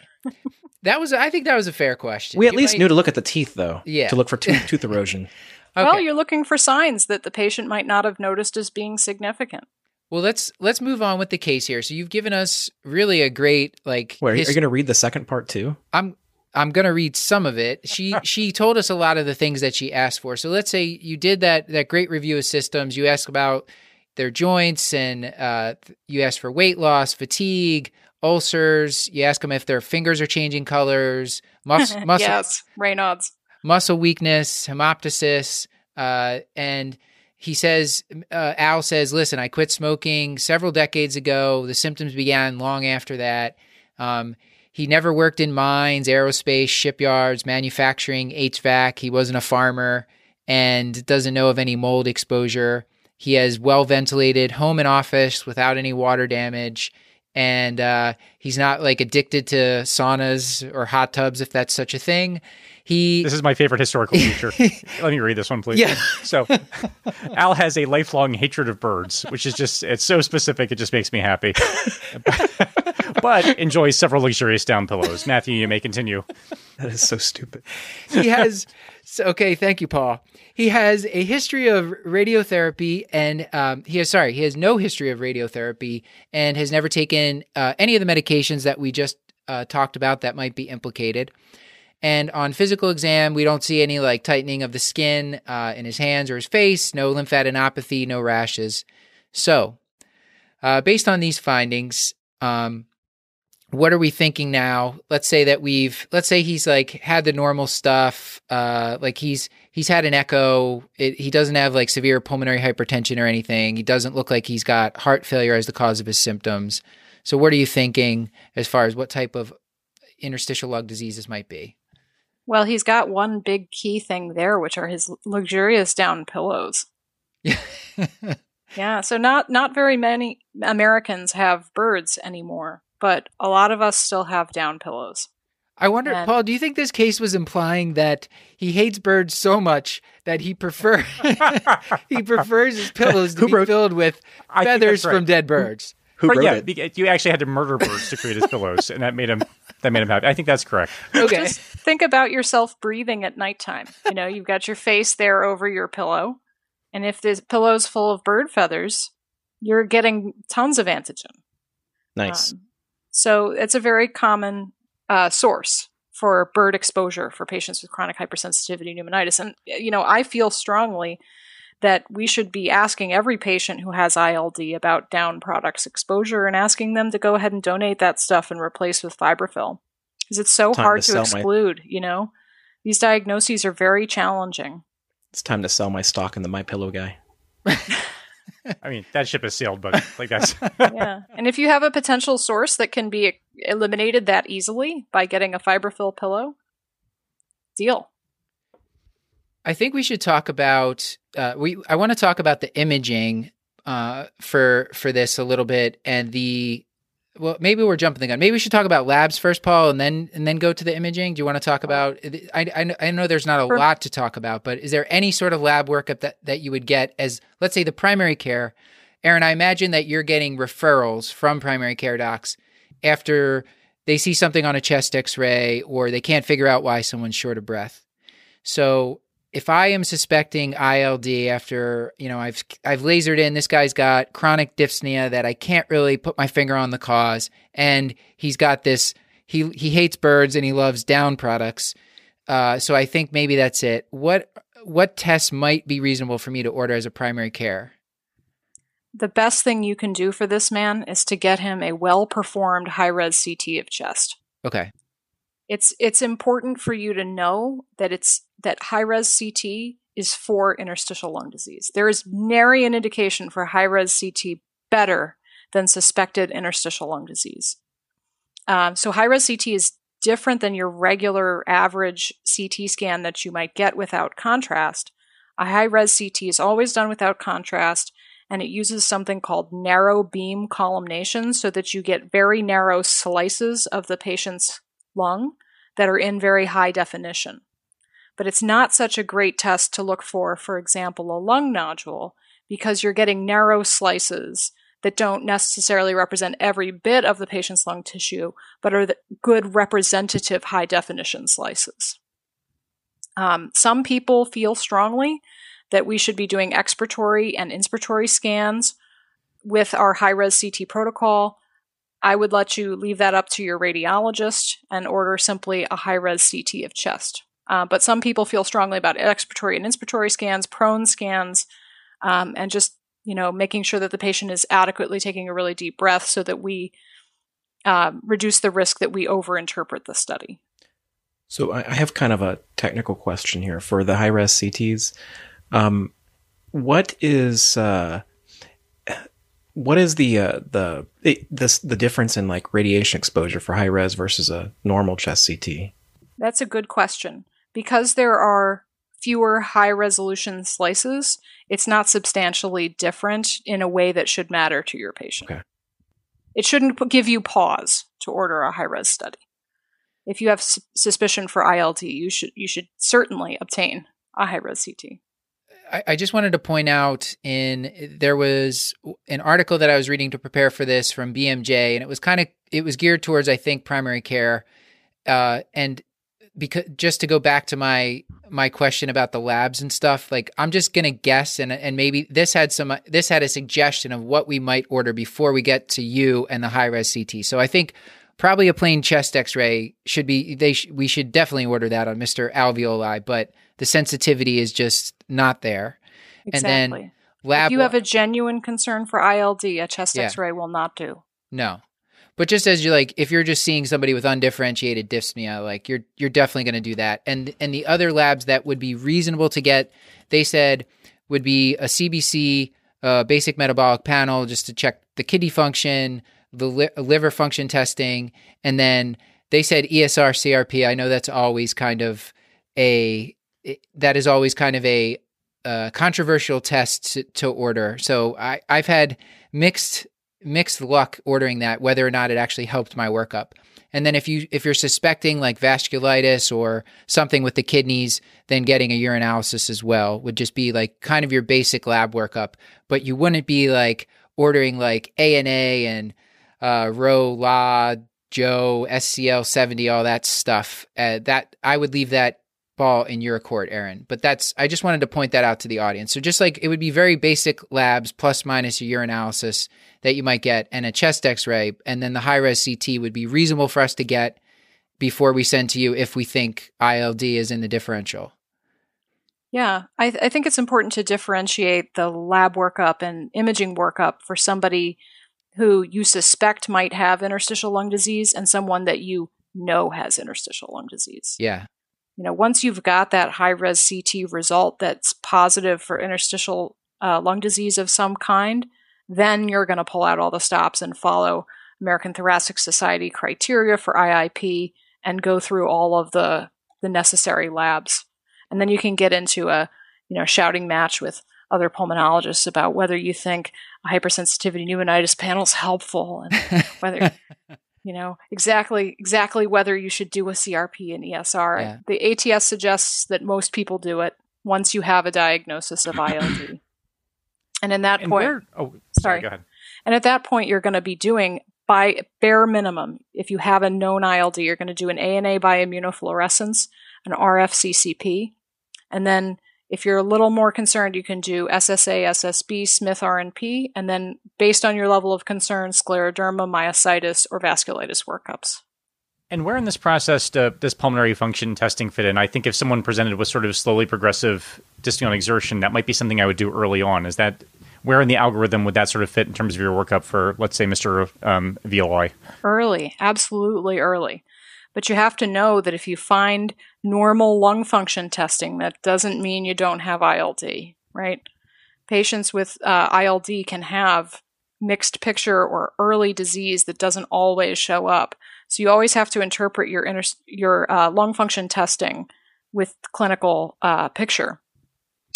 Speaker 1: That was I think that was a fair question.
Speaker 3: We at
Speaker 1: You
Speaker 3: least
Speaker 1: might-
Speaker 3: knew to look at the teeth, though.
Speaker 1: Yeah.
Speaker 3: To look for tooth, tooth erosion.
Speaker 1: Okay.
Speaker 4: Well, you're looking for signs that the patient might not have noticed as being significant.
Speaker 1: Well, let's let's move on with the case here. So you've given us really a great like
Speaker 3: Wait, are you
Speaker 1: his-
Speaker 3: going to read the second part too?
Speaker 1: I'm I'm gonna read some of it. She she told us a lot of the things that she asked for. So let's say you did that that great review of systems. You asked about their joints and uh, you asked for weight loss, fatigue, ulcers. You ask them if their fingers are changing colors, mus- muscle
Speaker 4: yes, Raynaud's.
Speaker 1: muscle weakness, hemoptysis, uh, and he says, uh, Al says, listen, I quit smoking several decades ago. The symptoms began long after that. Um, he never worked in mines, aerospace, shipyards, manufacturing, HVAC. He wasn't a farmer and doesn't know of any mold exposure. He has well ventilated home and office without any water damage. And uh, he's not like addicted to saunas or hot tubs, if that's such a thing. He
Speaker 2: This is my favorite historical feature. Let me read this one, please.
Speaker 1: Yeah.
Speaker 2: So, Al has a lifelong hatred of birds, which is just, it's so specific, it just makes me happy. but enjoys several luxurious down pillows. Matthew, you may continue.
Speaker 3: That is so stupid.
Speaker 1: he has so, okay thank you paul he has a history of radiotherapy and um, he has sorry he has no history of radiotherapy and has never taken uh, any of the medications that we just uh, talked about that might be implicated and on physical exam we don't see any like tightening of the skin uh, in his hands or his face no lymphadenopathy no rashes so uh, based on these findings um, what are we thinking now? Let's say that we've let's say he's like had the normal stuff uh like he's he's had an echo. It, he doesn't have like severe pulmonary hypertension or anything. He doesn't look like he's got heart failure as the cause of his symptoms. So what are you thinking as far as what type of interstitial lung diseases might be?
Speaker 4: Well, he's got one big key thing there, which are his luxurious down pillows. Yeah, so not not very many Americans have birds anymore, but a lot of us still have down pillows.
Speaker 1: I wonder,
Speaker 4: And-
Speaker 1: Paul, do you think this case was implying that he hates birds so much that he prefer he prefers his pillows to
Speaker 3: Who
Speaker 1: be
Speaker 3: wrote-
Speaker 1: filled with feathers
Speaker 2: right.
Speaker 1: from dead birds?
Speaker 3: Who
Speaker 2: But
Speaker 3: wrote
Speaker 2: yeah,
Speaker 3: it?
Speaker 2: you actually had to murder birds to create his pillows, and that made him that made him happy. I think that's correct.
Speaker 1: Okay.
Speaker 4: Just think about yourself breathing at nighttime. You know, you've got your face there over your pillow, and if the pillow's full of bird feathers, you're getting tons of antigen.
Speaker 3: Nice.
Speaker 4: Um, so it's a very common uh, source for bird exposure for patients with chronic hypersensitivity pneumonitis. And, you know, I feel strongly that we should be asking every patient who has ILD about down products exposure and asking them to go ahead and donate that stuff and replace with fiberfill. Because it's so
Speaker 3: Time
Speaker 4: hard
Speaker 3: to
Speaker 4: to,
Speaker 3: sell my-
Speaker 4: exclude, you know? These diagnoses are very challenging.
Speaker 3: it's time to sell my stock in the My Pillow guy.
Speaker 2: I mean, that ship has sailed, but like that's
Speaker 4: yeah. And if you have a potential source that can be eliminated that easily by getting a fiberfill pillow, deal.
Speaker 1: I think we should talk about uh, we. I want to talk about the imaging uh, for for this a little bit and the. Well, maybe we're jumping the gun. Maybe we should talk about labs first, Paul, and then and then go to the imaging. Do you want to talk about? I, I, know there's not a lot to talk about, but is there any sort of lab workup that that you would get as, let's say, the primary care? Erin, I imagine that you're getting referrals from primary care docs after they see something on a chest X-ray or they can't figure out why someone's short of breath. So if I am suspecting ILD after, you know, I've I've lasered in this guy's got chronic dyspnea that I can't really put my finger on the cause and he's got this he he hates birds and he loves down products. Uh, so I think maybe that's it. What what tests might be reasonable for me to order as a primary care?
Speaker 4: The best thing you can do for this man is to get him a well performed high res CT of chest.
Speaker 1: Okay.
Speaker 4: It's it's important for you to know that it's that high res CT is for interstitial lung disease. There is nary an indication for high res CT better than suspected interstitial lung disease. Um, so high res CT is different than your regular average CT scan that you might get without contrast. A high res CT is always done without contrast and it uses something called narrow beam collimation so that you get very narrow slices of the patient's lung that are in very high definition. But it's not such a great test to look for, for example, a lung nodule, because you're getting narrow slices that don't necessarily represent every bit of the patient's lung tissue, but are good representative high definition slices. Um, some people feel strongly that we should be doing expiratory and inspiratory scans with our high res CT protocol. I would let you leave that up to your radiologist and order simply a high res CT of chest. Uh, but some people feel strongly about expiratory and inspiratory scans, prone scans, um, and just you know making sure that the patient is adequately taking a really deep breath so that we um, reduce the risk that we overinterpret the study.
Speaker 3: So I I have kind of a technical question here for the high res CTs. Um, what is uh, what is the uh, the it, this the difference in like radiation exposure for high res versus a normal chest CT?
Speaker 4: That's a good question. Because there are fewer high resolution slices, it's not substantially different in a way that should matter to your patient.
Speaker 3: Okay.
Speaker 4: It shouldn't give you pause to order a high res study. If you have s- suspicion for ILD, you should you should certainly obtain a high res CT.
Speaker 1: I, I just wanted to point out in there was an article that I was reading to prepare for this from BMJ, and it was kind of it was geared towards I think primary care, uh, and because just to go back to my my question about the labs and stuff, like I'm just gonna guess, and and maybe this had some this had a suggestion of what we might order before we get to you and the high res CT. So I think probably a plain chest X-ray should be they sh- we should definitely order that on Mister Alveoli, but the sensitivity is just not there. And then
Speaker 4: Exactly.
Speaker 1: Lab
Speaker 4: if you have a genuine concern for ILD, a chest
Speaker 1: Yeah.
Speaker 4: X-ray will not do.
Speaker 1: No. But just as you like, if you're just seeing somebody with undifferentiated dyspnea, like you're you're definitely going to do that. And and the other labs that would be reasonable to get, they said would be a CBC, uh, basic metabolic panel, just to check the kidney function, the li- liver function testing, and then they said ESR CRP. I know that's always kind of a it- that is always kind of a uh, controversial test to, to order. So I I've had mixed mixed luck ordering that whether or not it actually helped my workup. And then if you if you're suspecting like vasculitis or something with the kidneys, then getting a urinalysis as well would just be like kind of your basic lab workup. But you wouldn't be like ordering like ANA and uh, Ro, La, Jo, SCL seventy, all that stuff. Uh, that I would leave that ball in your court, Erin. But that's I just wanted to point that out to the audience. So just like it would be very basic labs plus minus a urinalysis that you might get and a chest x-ray and then the high res CT would be reasonable for us to get before we send to you if we think ILD is in the differential.
Speaker 4: Yeah, I, th- I think it's important to differentiate the lab workup and imaging workup for somebody who you suspect might have interstitial lung disease and someone that you know has interstitial lung disease.
Speaker 1: Yeah.
Speaker 4: You know, once you've got that high res CT result that's positive for interstitial uh, lung disease of some kind, then you're going to pull out all the stops and follow American Thoracic Society criteria for IIP and go through all of the the necessary labs. And then you can get into a, you know, shouting match with other pulmonologists about whether you think a hypersensitivity pneumonitis panel is helpful and whether you know exactly exactly whether you should do a CRP and ESR.
Speaker 1: Yeah.
Speaker 4: The ATS suggests that most people do it once you have a diagnosis of ILD. and in that
Speaker 2: And
Speaker 4: point,
Speaker 2: where? Oh,
Speaker 4: Sorry.
Speaker 2: sorry. Go ahead.
Speaker 4: and at that point, you're going to be doing by bare minimum. If you have a known ILD, you're going to do an ANA by immunofluorescence, an RFCCP, and then if you're a little more concerned, you can do SSA, SSB, Smith RNP, and then based on your level of concern, scleroderma, myositis, or vasculitis workups.
Speaker 2: And where in this process do, does pulmonary function testing fit in? I think if someone presented with sort of slowly progressive dyspnea on exertion, that might be something I would do early on. Is that where in the algorithm would that sort of fit in terms of your workup for, let's say, Mr. Um, VLI?
Speaker 4: Early, absolutely early. But you have to know that if you find normal lung function testing, that doesn't mean you don't have ILD, right? Patients with uh, ILD can have mixed picture or early disease that doesn't always show up. So you always have to interpret your inter- your uh, lung function testing with clinical uh, picture.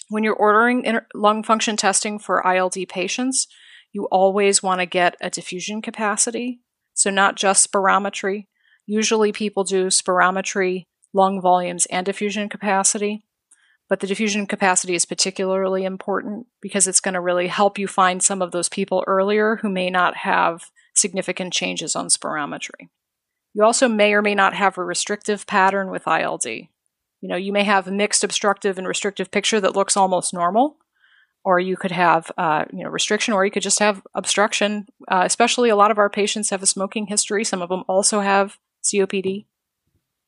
Speaker 4: When you're ordering inter- lung function testing for ILD patients, you always want to get a diffusion capacity. So not just spirometry. Usually people do spirometry, lung volumes, and diffusion capacity. But the diffusion capacity is particularly important because it's going to really help you find some of those people earlier who may not have significant changes on spirometry. You also may or may not have a restrictive pattern with ILD. You know, you may have a mixed obstructive and restrictive picture that looks almost normal, or you could have, uh, you know, restriction, or you could just have obstruction. Uh, especially, a lot of our patients have a smoking history. Some of them also have COPD.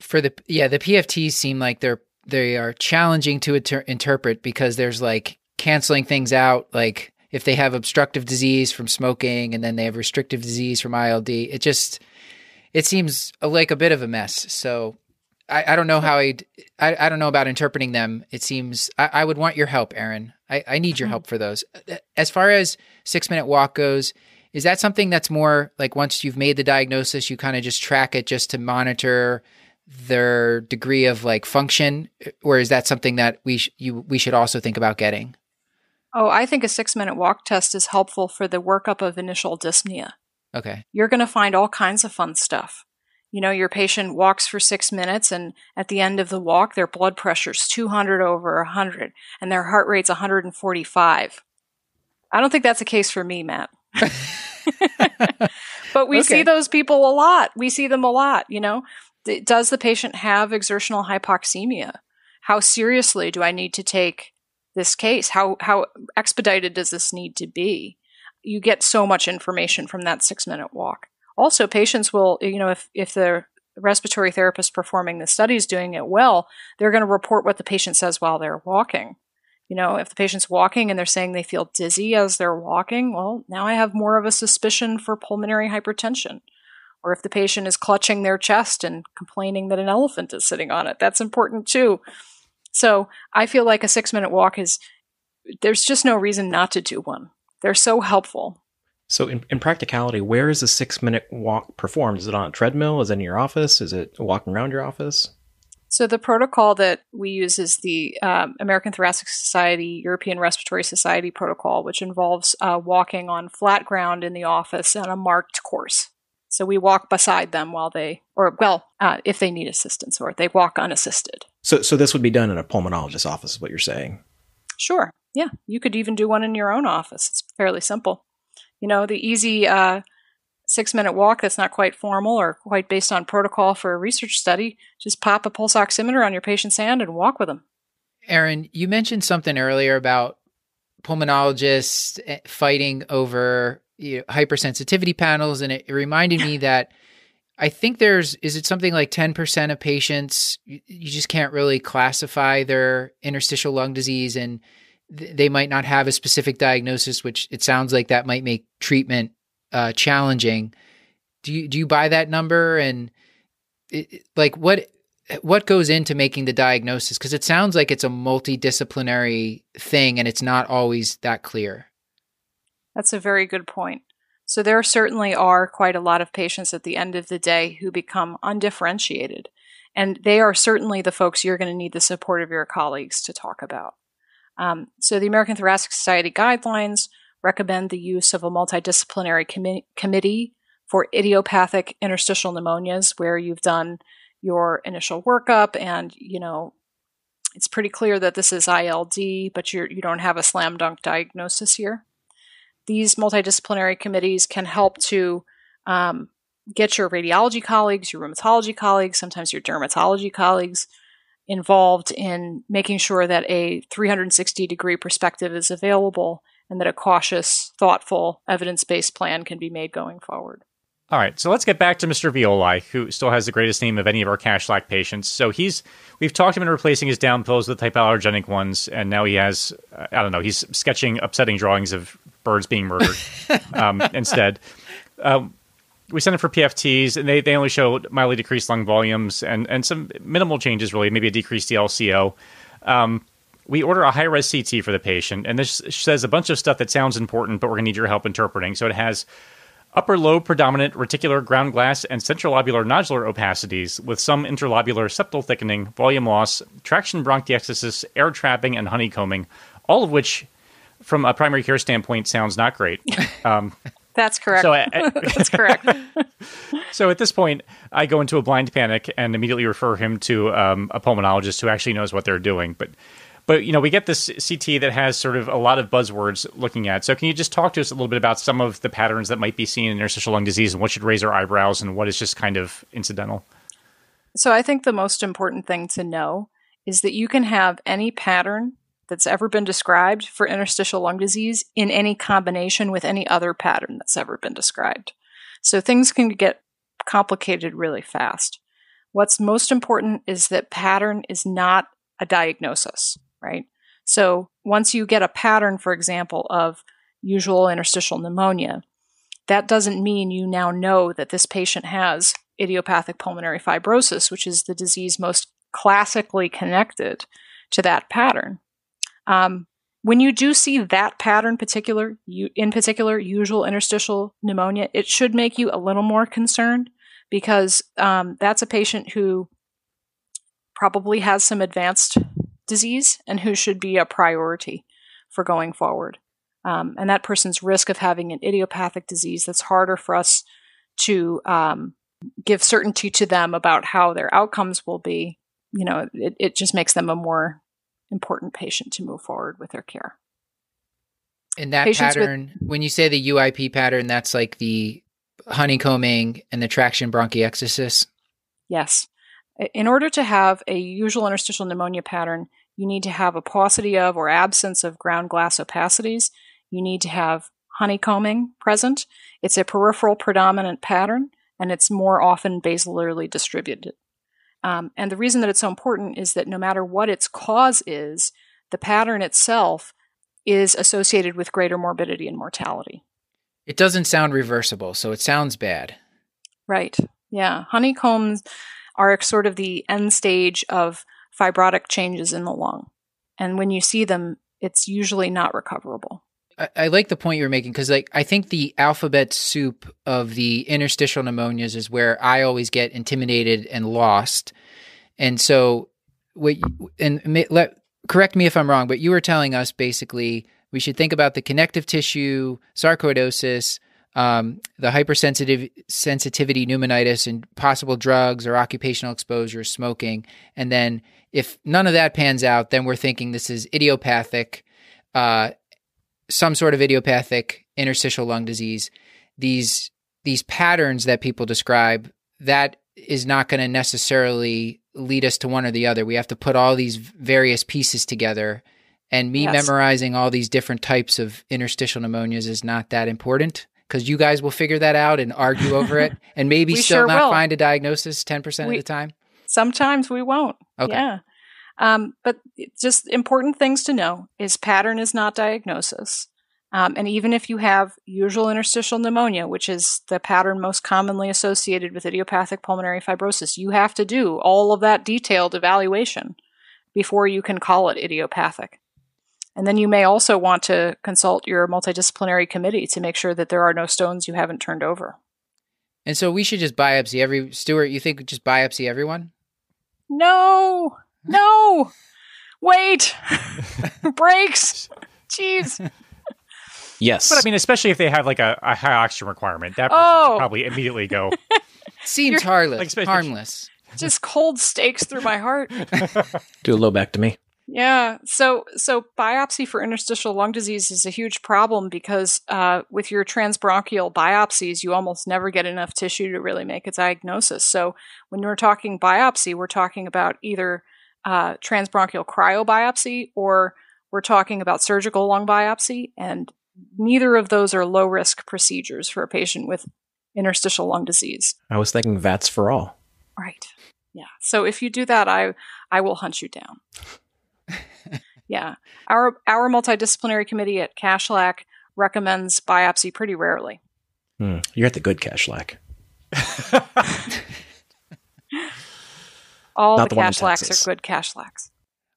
Speaker 1: For the yeah, the PFTs seem like they're they are challenging to inter- interpret because there's like canceling things out like if they have obstructive disease from smoking and then they have restrictive disease from ILD it just it seems like a bit of a mess. So I, I don't know how I'd, I I don't know about interpreting them. It seems I, I would want your help Erin I, I need your mm-hmm. help for those. As far as six minute walk goes, is that something that's more like once you've made the diagnosis, you kind of just track it just to monitor their degree of like function, or is that something that we sh- you we should also think about getting?
Speaker 4: Oh, I think a six minute walk test is helpful for the workup of initial dyspnea.
Speaker 1: Okay.
Speaker 4: You're going to find all kinds of fun stuff. You know, your patient walks for six minutes, and at the end of the walk, their blood pressure's 200 over 100, and their heart rate's 145. I don't think that's a case for me, Matt. but we
Speaker 1: Okay.
Speaker 4: see those people a lot. We see them a lot, you know. Does the patient have exertional hypoxemia? How seriously do I need to take this case? How how expedited does this need to be? You get so much information from that 6-minute walk. Also, patients will, you know, if if the respiratory therapist performing the study is doing it well, they're going to report what the patient says while they're walking. You know, if the patient's walking and they're saying they feel dizzy as they're walking, well, now I have more of a suspicion for pulmonary hypertension. Or if the patient is clutching their chest and complaining that an elephant is sitting on it, that's important too. So I feel like a six minute walk is, there's just no reason not to do one. They're so helpful.
Speaker 3: So, in, in practicality, where is a six minute walk performed? Is it on a treadmill? Is it in your office? Is it walking around your office?
Speaker 4: So the protocol that we use is the um, American Thoracic Society European Respiratory Society protocol, which involves uh, walking on flat ground in the office on a marked course. So we walk beside them while they, or well, uh, if they need assistance, or they walk unassisted.
Speaker 3: So, so this would be done in a pulmonologist's office, is what you're saying.
Speaker 4: Sure, yeah, you could even do one in your own office. It's fairly simple. You know, the easy uh, six minute walk that's not quite formal or quite based on protocol for a research study, just pop a pulse oximeter on your patient's hand and walk with them.
Speaker 1: Erin, you mentioned something earlier about pulmonologists eh, fighting over you know, hypersensitivity panels, and it, it reminded me that I think there's is it something like ten percent of patients you, you just can't really classify their interstitial lung disease, and th- they might not have a specific diagnosis, which it sounds like that might make treatment uh, challenging. Do you do you buy that number? And it- like what what goes into making the diagnosis? Because it sounds like it's a multidisciplinary thing and it's not always that clear
Speaker 4: That's a very good point. So there certainly are quite a lot of patients at the end of the day who become undifferentiated. And they are certainly the folks you're going to need the support of your colleagues to talk about. Um, so the American Thoracic Society guidelines recommend the use of a multidisciplinary commi- committee for idiopathic interstitial pneumonias where you've done your initial workup and, you know, it's pretty clear that this is ILD, but you're, you don't have a slam dunk diagnosis here these multidisciplinary committees can help to um, get your radiology colleagues, your rheumatology colleagues, sometimes your dermatology colleagues involved in making sure that a 360 degree perspective is available and that a cautious, thoughtful, evidence based plan can be made going forward.
Speaker 2: All right, so let's get back to Mr. Violi, who still has the greatest name of any of our Kashlak patients. So he's we've talked him into replacing his down pills with hypoallergenic ones, and now he has uh, I don't know he's sketching upsetting drawings of birds being murdered um, instead. Um, we sent it for PFTs, and they, they only show mildly decreased lung volumes and, and some minimal changes, really, maybe a decreased DLCO. Um, we order a high res CT for the patient, and this says a bunch of stuff that sounds important, but we're going to need your help interpreting. So it has upper lobe predominant reticular ground glass and centrilobular nodular opacities with some interlobular septal thickening, volume loss, traction bronchiectasis, air trapping, and honeycombing, all of which, from a primary care standpoint, sounds not great. Um,
Speaker 4: That's correct.
Speaker 2: so, I, I-
Speaker 4: That's correct.
Speaker 2: so at this point, I go into a blind panic and immediately refer him to um, a pulmonologist who actually knows what they're doing. But, but you know, we get this CT that has sort of a lot of buzzwords looking at. So can you just talk to us a little bit about some of the patterns that might be seen in interstitial lung disease and what should raise our eyebrows and what is just kind of incidental?
Speaker 4: So I think the most important thing to know is that you can have any pattern that's ever been described for interstitial lung disease in any combination with any other pattern that's ever been described. So things can get complicated really fast. What's most important is that pattern is not a diagnosis, right? So once you get a pattern, for example, of usual interstitial pneumonia, that doesn't mean you now know that this patient has idiopathic pulmonary fibrosis, which is the disease most classically connected to that pattern. Um, when you do see that pattern particular you, in particular usual interstitial pneumonia it should make you a little more concerned because um, that's a patient who probably has some advanced disease and who should be a priority for going forward. Um, and that person's risk of having an idiopathic disease that's harder for us to um, give certainty to them about how their outcomes will be. You know it, it just makes them a more important patient to move forward with their care.
Speaker 1: In that Patients pattern, with, when you say the UIP pattern, that's like the honeycombing and the traction bronchiectasis?
Speaker 4: Yes. In order to have a usual interstitial pneumonia pattern, you need to have a paucity of or absence of ground glass opacities. You need to have honeycombing present. It's a peripheral predominant pattern, and it's more often basilarly distributed. Um, and the reason that it's so important is that no matter what its cause is, the pattern itself is associated with greater morbidity and mortality.
Speaker 1: It doesn't sound reversible, so it sounds bad.
Speaker 4: Right. Yeah. Honeycombs are sort of the end stage of fibrotic changes in the lung. And when you see them, it's usually not recoverable.
Speaker 1: I, like the point you're making because, like, I think the alphabet soup of the interstitial pneumonias is where I always get intimidated and lost. And so, what and let correct me if I'm wrong, but you were telling us basically we should think about the connective tissue, sarcoidosis, um, the hypersensitive sensitivity pneumonitis, and possible drugs or occupational exposure, smoking, and then if none of that pans out, then we're thinking this is idiopathic. Uh, some sort of idiopathic interstitial lung disease, these these patterns that people describe, that is not going to necessarily lead us to one or the other. We have to put all these various pieces together. And me yes. memorizing all these different types of interstitial pneumonias is not that important because you guys will figure that out and argue over it and maybe still
Speaker 4: sure
Speaker 1: not
Speaker 4: will.
Speaker 1: find a diagnosis 10% we, of the time.
Speaker 4: Sometimes we won't. Okay. Yeah. Um, but just important things to know is pattern is not diagnosis. Um, and even if you have usual interstitial pneumonia, which is the pattern most commonly associated with idiopathic pulmonary fibrosis, you have to do all of that detailed evaluation before you can call it idiopathic. And then you may also want to consult your multidisciplinary committee to make sure that there are no stones you haven't turned over.
Speaker 1: And so we should just biopsy every Stuart, you think just biopsy everyone?
Speaker 4: No. No. Wait. Breaks. Jeez.
Speaker 3: Yes.
Speaker 2: But I mean, especially if they have like a, a high oxygen requirement, that person oh. should probably immediately go.
Speaker 1: Seems harmless. Like, harmless.
Speaker 4: Just cold stakes through my heart.
Speaker 3: Do a low back to me.
Speaker 4: Yeah. So so biopsy for interstitial lung disease is a huge problem because uh, with your transbronchial biopsies, you almost never get enough tissue to really make a diagnosis. So when we're talking biopsy, we're talking about either uh, transbronchial cryobiopsy or we're talking about surgical lung biopsy, and neither of those are low risk procedures for a patient with interstitial lung disease.
Speaker 3: I was thinking VATS for all.
Speaker 4: Right. Yeah. So if you do that, I I will hunt you down. yeah. Our our multidisciplinary committee at Kashlak recommends biopsy pretty rarely.
Speaker 3: Hmm. You're at the good Kashlak.
Speaker 4: All Not the, the Kashlaks are good Kashlaks.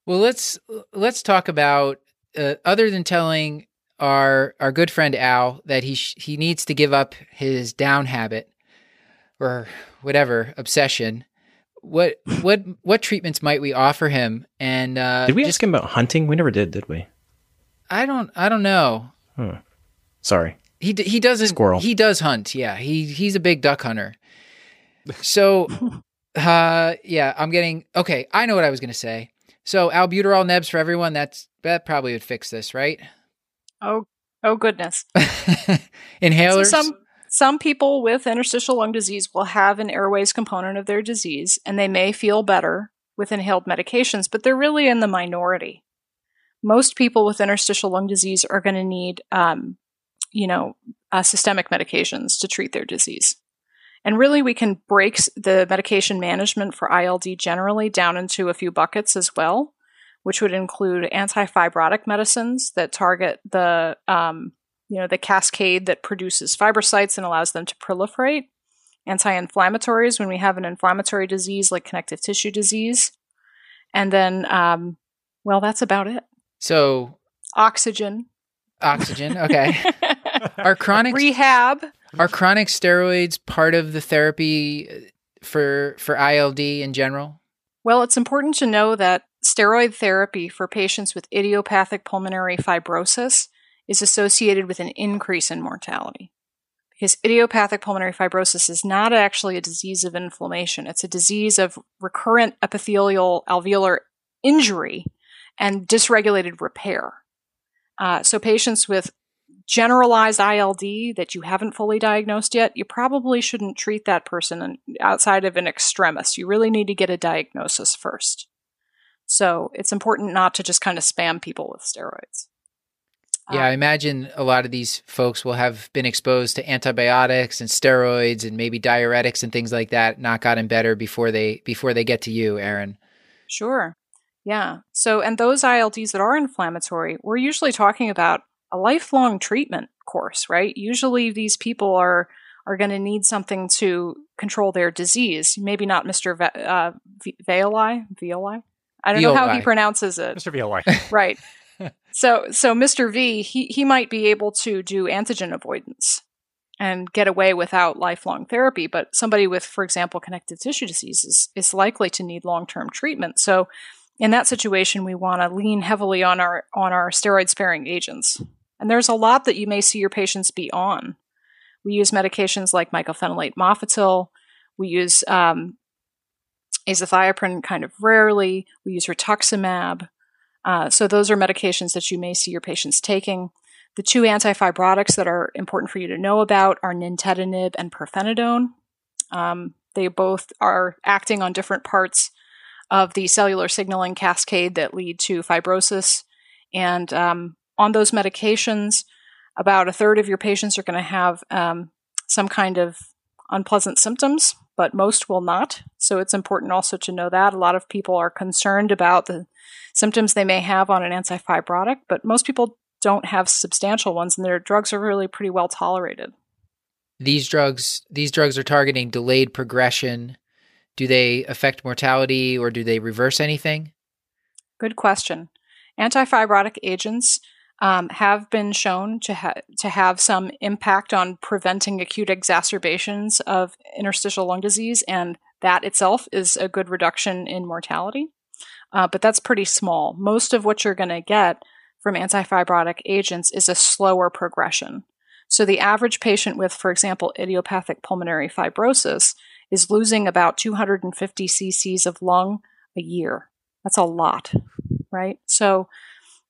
Speaker 1: Well, let's let's talk about uh, other than telling our our good friend Al that he sh- he needs to give up his down habit or whatever obsession. What what what treatments might we offer him? And uh,
Speaker 3: did we just, ask him about hunting? We never did, did we?
Speaker 1: I don't I don't know.
Speaker 3: Hmm. Sorry.
Speaker 1: He he doesn't
Speaker 3: squirrel.
Speaker 1: He does hunt. Yeah, he he's a big duck hunter. So, uh, yeah, I'm getting okay. I know what I was gonna say. So albuterol nebs for everyone. That's that probably would fix this, right?
Speaker 4: Oh, oh goodness.
Speaker 1: Inhalers.
Speaker 4: So some some people with interstitial lung disease will have an airways component of their disease, and they may feel better with inhaled medications, but they're really in the minority. Most people with interstitial lung disease are going to need, um, you know, uh, systemic medications to treat their disease. And really, we can break the medication management for ILD generally down into a few buckets as well which would include antifibrotic medicines that target the um, you know the cascade that produces fibrocytes and allows them to proliferate. Anti-inflammatories when we have an inflammatory disease like connective tissue disease, and then um, well, that's about it.
Speaker 1: So
Speaker 4: Oxygen.
Speaker 1: Oxygen. Okay. are chronic
Speaker 4: rehab?
Speaker 1: Are chronic steroids part of the therapy for for ILD in general?
Speaker 4: Well, it's important to know that steroid therapy for patients with idiopathic pulmonary fibrosis is associated with an increase in mortality. Because idiopathic pulmonary fibrosis is not actually a disease of inflammation, it's a disease of recurrent epithelial alveolar injury and dysregulated repair. Uh, so, patients with generalized ILD that you haven't fully diagnosed yet, you probably shouldn't treat that person outside of an extremis. You really need to get a diagnosis first. So it's important not to just kind of spam people with steroids.
Speaker 1: Yeah, I um, imagine a lot of these folks will have been exposed to antibiotics and steroids and maybe diuretics and things like that, not gotten better before they before they get to you, Erin.
Speaker 4: Sure. Yeah. So and those ILDs that are inflammatory, we're usually talking about a lifelong treatment course, right? Usually these people are are going to need something to control their disease. Maybe not Mr. Ve- uh, Veoli, Veoli. I don't know how he pronounces it.
Speaker 2: Mr. Veoli.
Speaker 4: right. so so Mr. V, he he might be able to do antigen avoidance and get away without lifelong therapy, but somebody with, for example, connective tissue disease is, is likely to need long-term treatment. So in that situation, we want to lean heavily on our on our steroid sparing agents. And there's a lot that you may see your patients be on. We use medications like mycophenolate mofetil. We use um, azathioprine kind of rarely. We use rituximab. Uh, so those are medications that you may see your patients taking. The two antifibrotics that are important for you to know about are nintedanib and pirfenidone. Um, they both are acting on different parts of the cellular signaling cascade that lead to fibrosis. And um, on those medications, about a third of your patients are going to have um, some kind of unpleasant symptoms, but most will not. So it's important also to know that. A lot of people are concerned about the symptoms they may have on an antifibrotic, but most people don't have substantial ones and their drugs are really pretty well tolerated.
Speaker 1: These drugs these drugs are targeting delayed progression. Do they affect mortality or do they reverse anything?
Speaker 4: Good question. Antifibrotic agents um, have been shown to, ha- to have some impact on preventing acute exacerbations of interstitial lung disease, and that itself is a good reduction in mortality. Uh, but that's pretty small. Most of what you're going to get from antifibrotic agents is a slower progression. So the average patient with, for example, idiopathic pulmonary fibrosis is losing about 250 cc's of lung a year. That's a lot, right? So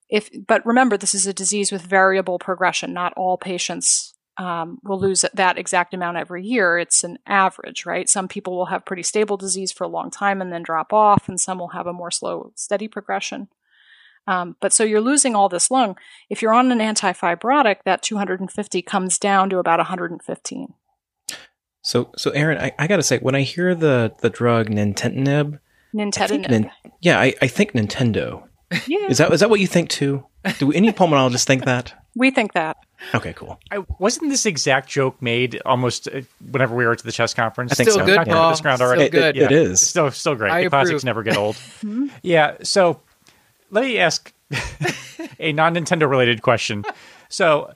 Speaker 4: if but remember this is a disease with variable progression. Not all patients um, will lose that exact amount every year. It's an average right? Some people will have pretty stable disease for a long time and then drop off and some will have a more slow steady progression. Um, but so you're losing all this lung. If you're on an antifibrotic that 250 comes down to about 115
Speaker 3: so so Erin, i, I gotta say when i hear the the drug nintedanib
Speaker 4: nintedanib.
Speaker 3: Yeah I, I think nintendo
Speaker 4: yeah.
Speaker 3: Is that is that what you think too? Do any pulmonologists think that?
Speaker 4: We think that.
Speaker 3: Okay, cool.
Speaker 2: I, wasn't this exact joke made almost uh, whenever we were at the CHEST conference?
Speaker 3: I think
Speaker 1: still
Speaker 3: so.
Speaker 1: good,
Speaker 3: yeah.
Speaker 1: Paul.
Speaker 2: This ground
Speaker 1: Still
Speaker 2: already.
Speaker 1: good.
Speaker 3: It, it is.
Speaker 2: Still, still great.
Speaker 1: I
Speaker 2: the classics never get old. yeah. So, let me ask a non-Nintendo related question. So,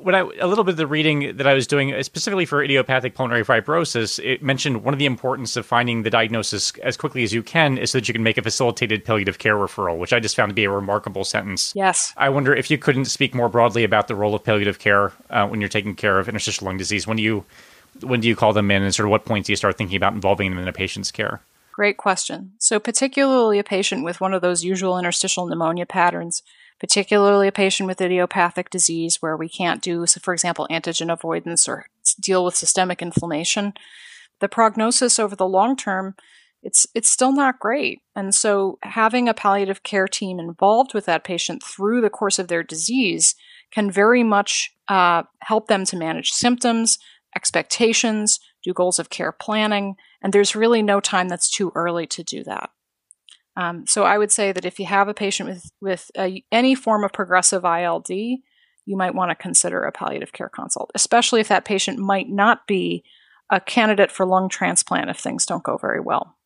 Speaker 2: when I a little bit of the reading that I was doing uh, specifically for idiopathic pulmonary fibrosis, it mentioned one of the importance of finding the diagnosis as quickly as you can is so that you can make a facilitated palliative care referral, which I just found to be a remarkable sentence.
Speaker 4: Yes.
Speaker 2: I wonder if you couldn't speak more broadly about the role of palliative care uh, when you're taking care of interstitial lung disease. When do you when do you call them in, and sort of what points do you start thinking about involving them in a patient's care?
Speaker 4: Great question. So, particularly a patient with one of those usual interstitial pneumonia patterns, particularly a patient with idiopathic disease where we can't do, so for example, antigen avoidance or deal with systemic inflammation, the prognosis over the long term, it's it's still not great. And so, having a palliative care team involved with that patient through the course of their disease can very much uh, help them to manage symptoms, expectations, do goals of care planning, and there's really no time that's too early to do that. Um, so I would say that if you have a patient with with a, any form of progressive ILD, you might want to consider a palliative care consult, especially if that patient might not be a candidate for lung transplant if things don't go very well.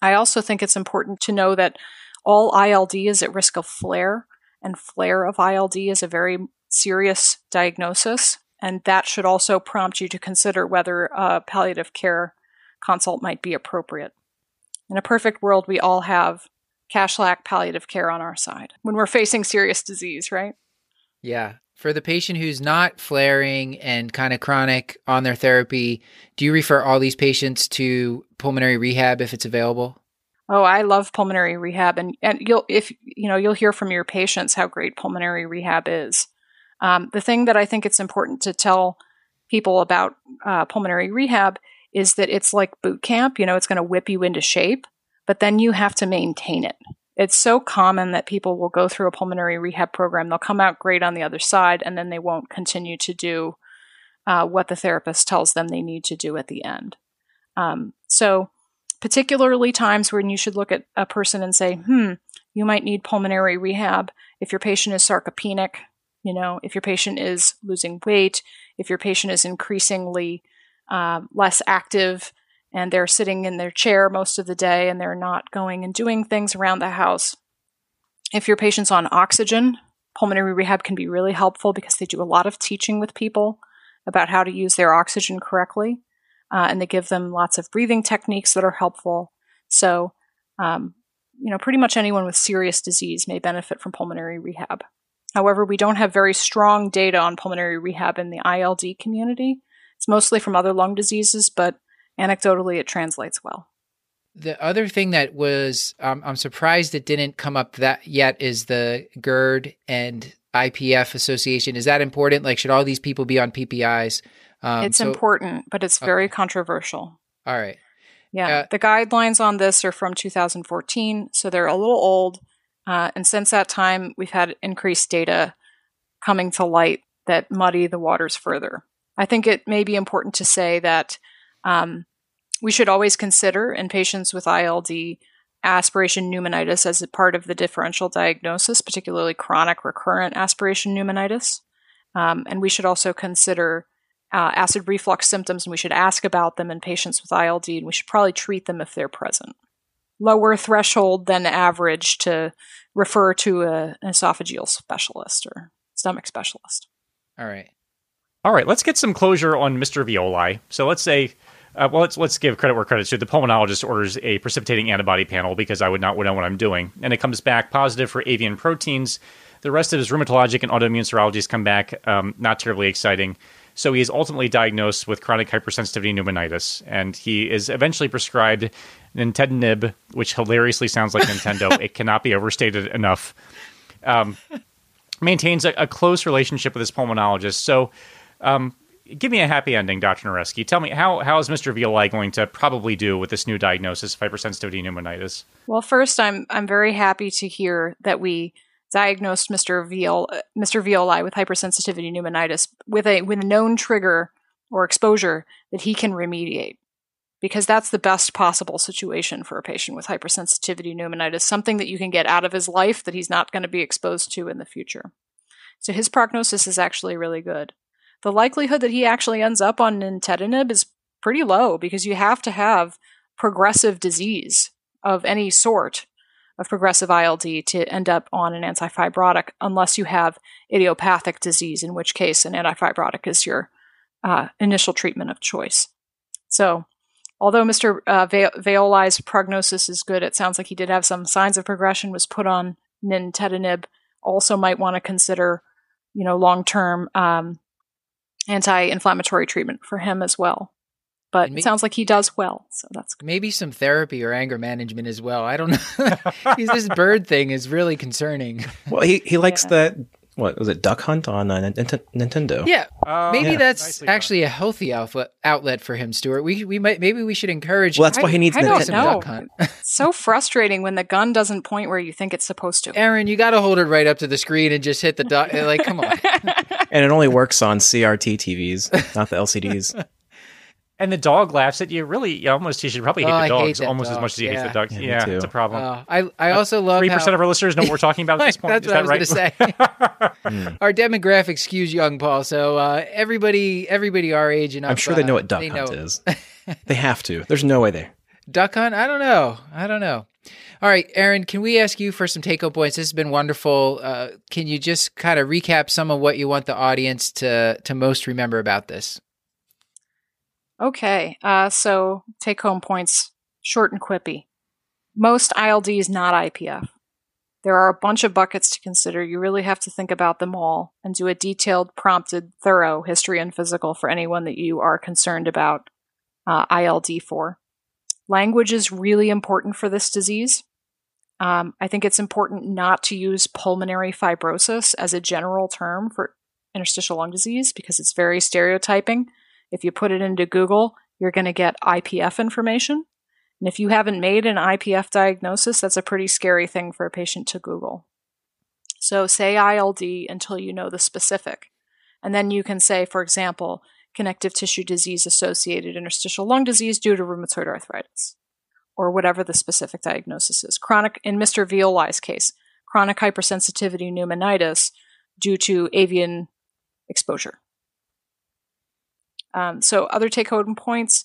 Speaker 4: I also think it's important to know that all ILD is at risk of flare, and flare of ILD is a very serious diagnosis, and that should also prompt you to consider whether a palliative care consult might be appropriate. In a perfect world, we all have Kashlak palliative care on our side when we're facing serious disease, right?
Speaker 1: Yeah. For the patient who's not flaring and kind of chronic on their therapy, do you refer all these patients to pulmonary rehab if it's available?
Speaker 4: Oh, I love pulmonary rehab, and and you'll if you know you'll hear from your patients how great pulmonary rehab is. Um, the thing that I think it's important to tell people about uh, pulmonary rehab is that it's like boot camp. You know, it's going to whip you into shape, but then you have to maintain it. It's so common that people will go through a pulmonary rehab program, they'll come out great on the other side, and then they won't continue to do uh, what the therapist tells them they need to do at the end. Um, so, particularly times when you should look at a person and say, hmm, you might need pulmonary rehab if your patient is sarcopenic, you know, if your patient is losing weight, if your patient is increasingly uh, less active and they're sitting in their chair most of the day and they're not going and doing things around the house. If your patient's on oxygen, pulmonary rehab can be really helpful because they do a lot of teaching with people about how to use their oxygen correctly. Uh, and they give them lots of breathing techniques that are helpful. So, um, you know, pretty much anyone with serious disease may benefit from pulmonary rehab. However, we don't have very strong data on pulmonary rehab in the ILD community. It's mostly from other lung diseases, but anecdotally, it translates well.
Speaker 1: The other thing that was, um, I'm surprised it didn't come up that yet is the GERD and IPF association. Is that important? Like, should all these people be on PPIs?
Speaker 4: Um, it's so, important, but it's very okay. controversial.
Speaker 1: All right.
Speaker 4: Yeah. Uh, the guidelines on this are from 2014, so they're a little old. Uh, and since that time, we've had increased data coming to light that muddy the waters further. I think it may be important to say that um, we should always consider in patients with ILD aspiration pneumonitis as a part of the differential diagnosis, particularly chronic recurrent aspiration pneumonitis. Um, and we should also consider uh, acid reflux symptoms, and we should ask about them in patients with ILD, and we should probably treat them if they're present. Lower threshold than average to refer to a, an esophageal specialist or stomach specialist.
Speaker 1: All right.
Speaker 2: All right, let's get some closure on Mr. Violi. So let's say, uh, well, let's let's give credit where credit's due. The pulmonologist orders a precipitating antibody panel because I would not know what I'm doing, and it comes back positive for avian proteins. The rest of his rheumatologic and autoimmune serologies come back um, not terribly exciting. So he is ultimately diagnosed with chronic hypersensitivity pneumonitis, and he is eventually prescribed nintedanib, which hilariously sounds like Nintendo. it cannot be overstated enough. Um, maintains a, a, close relationship with his pulmonologist. So um, give me a happy ending, Dr. Narewski. Tell me how how is Mr. Violi going to probably do with this new diagnosis of hypersensitivity pneumonitis?
Speaker 4: Well, first, I'm I'm very happy to hear that we diagnosed Mr. Viol, Mr. Violi with hypersensitivity pneumonitis with a with a known trigger or exposure that he can remediate. Because that's the best possible situation for a patient with hypersensitivity pneumonitis, something that you can get out of his life that he's not going to be exposed to in the future. So his prognosis is actually really good the likelihood that he actually ends up on nintedanib is pretty low because you have to have progressive disease of any sort of progressive ILD to end up on an antifibrotic unless you have idiopathic disease, in which case an antifibrotic is your uh, initial treatment of choice. So, although Mr. Uh, Violi's prognosis is good, it sounds like he did have some signs of progression, was put on nintedanib, also might want to consider, you know, long-term um, anti-inflammatory treatment for him as well. But maybe, it sounds like he does well, so that's good.
Speaker 1: maybe some therapy or anger management as well. I don't know. this bird thing is really concerning.
Speaker 3: Well, he he likes yeah. that. What was it? Duck Hunt on uh, Nintendo.
Speaker 1: Yeah, uh, maybe yeah. that's actually a healthy outlet outlet for him, Stuart. We we might maybe we should encourage.
Speaker 3: Well, that's why he needs
Speaker 4: I,
Speaker 3: Nintendo.
Speaker 4: Duck Hunt. so frustrating when the gun doesn't point where you think it's supposed to.
Speaker 1: Erin, you got to hold it right up to the screen and just hit the duck. like, come on
Speaker 3: and it only works on CRT TVs, not the LCDs.
Speaker 2: And the dog laughs at you. Really, you almost you should probably hate oh, the dogs hate almost dog. as much as you yeah. hate the dogs. Yeah, yeah it's a problem. Uh,
Speaker 1: I I also love
Speaker 2: three percent of our listeners know what we're talking about at this point.
Speaker 1: That's
Speaker 2: Is
Speaker 1: what
Speaker 2: that
Speaker 1: I was right? going to say. Hmm. Our demographic skews young, Paul. So uh, everybody everybody our age and
Speaker 3: I'm sure they know what duck hunt know. is. they have to. There's no way they
Speaker 1: Duck hunt? I don't know. I don't know. All right, Erin, can we ask you for some take home points? This has been wonderful. Uh, can you just kind of recap some of what you want the audience to to most remember about this?
Speaker 4: Okay, uh, so take home points short and quippy. Most ILDs not IPF. There are a bunch of buckets to consider. You really have to think about them all and do a detailed, prompted, thorough history and physical for anyone that you are concerned about uh, ILD for. Language is really important for this disease. Um, I think it's important not to use pulmonary fibrosis as a general term for interstitial lung disease because it's very stereotyping. If you put it into Google, you're going to get IPF information. And if you haven't made an IPF diagnosis, that's a pretty scary thing for a patient to Google. So say ILD until you know the specific. And then you can say, for example, connective tissue disease associated interstitial lung disease due to rheumatoid arthritis or whatever the specific diagnosis is. Chronic, in Mr. Violai's case, chronic hypersensitivity pneumonitis due to avian exposure. Um, so other take-home points: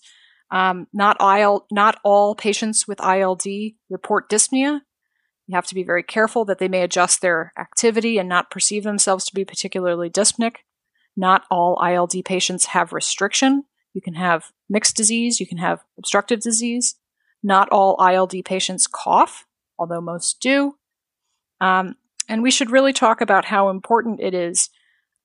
Speaker 4: um, not IL, not all patients with ILD report dyspnea. You have to be very careful that they may adjust their activity and not perceive themselves to be particularly dyspneic. Not all ILD patients have restriction. You can have mixed disease. You can have obstructive disease. Not all ILD patients cough, although most do. Um, and we should really talk about how important it is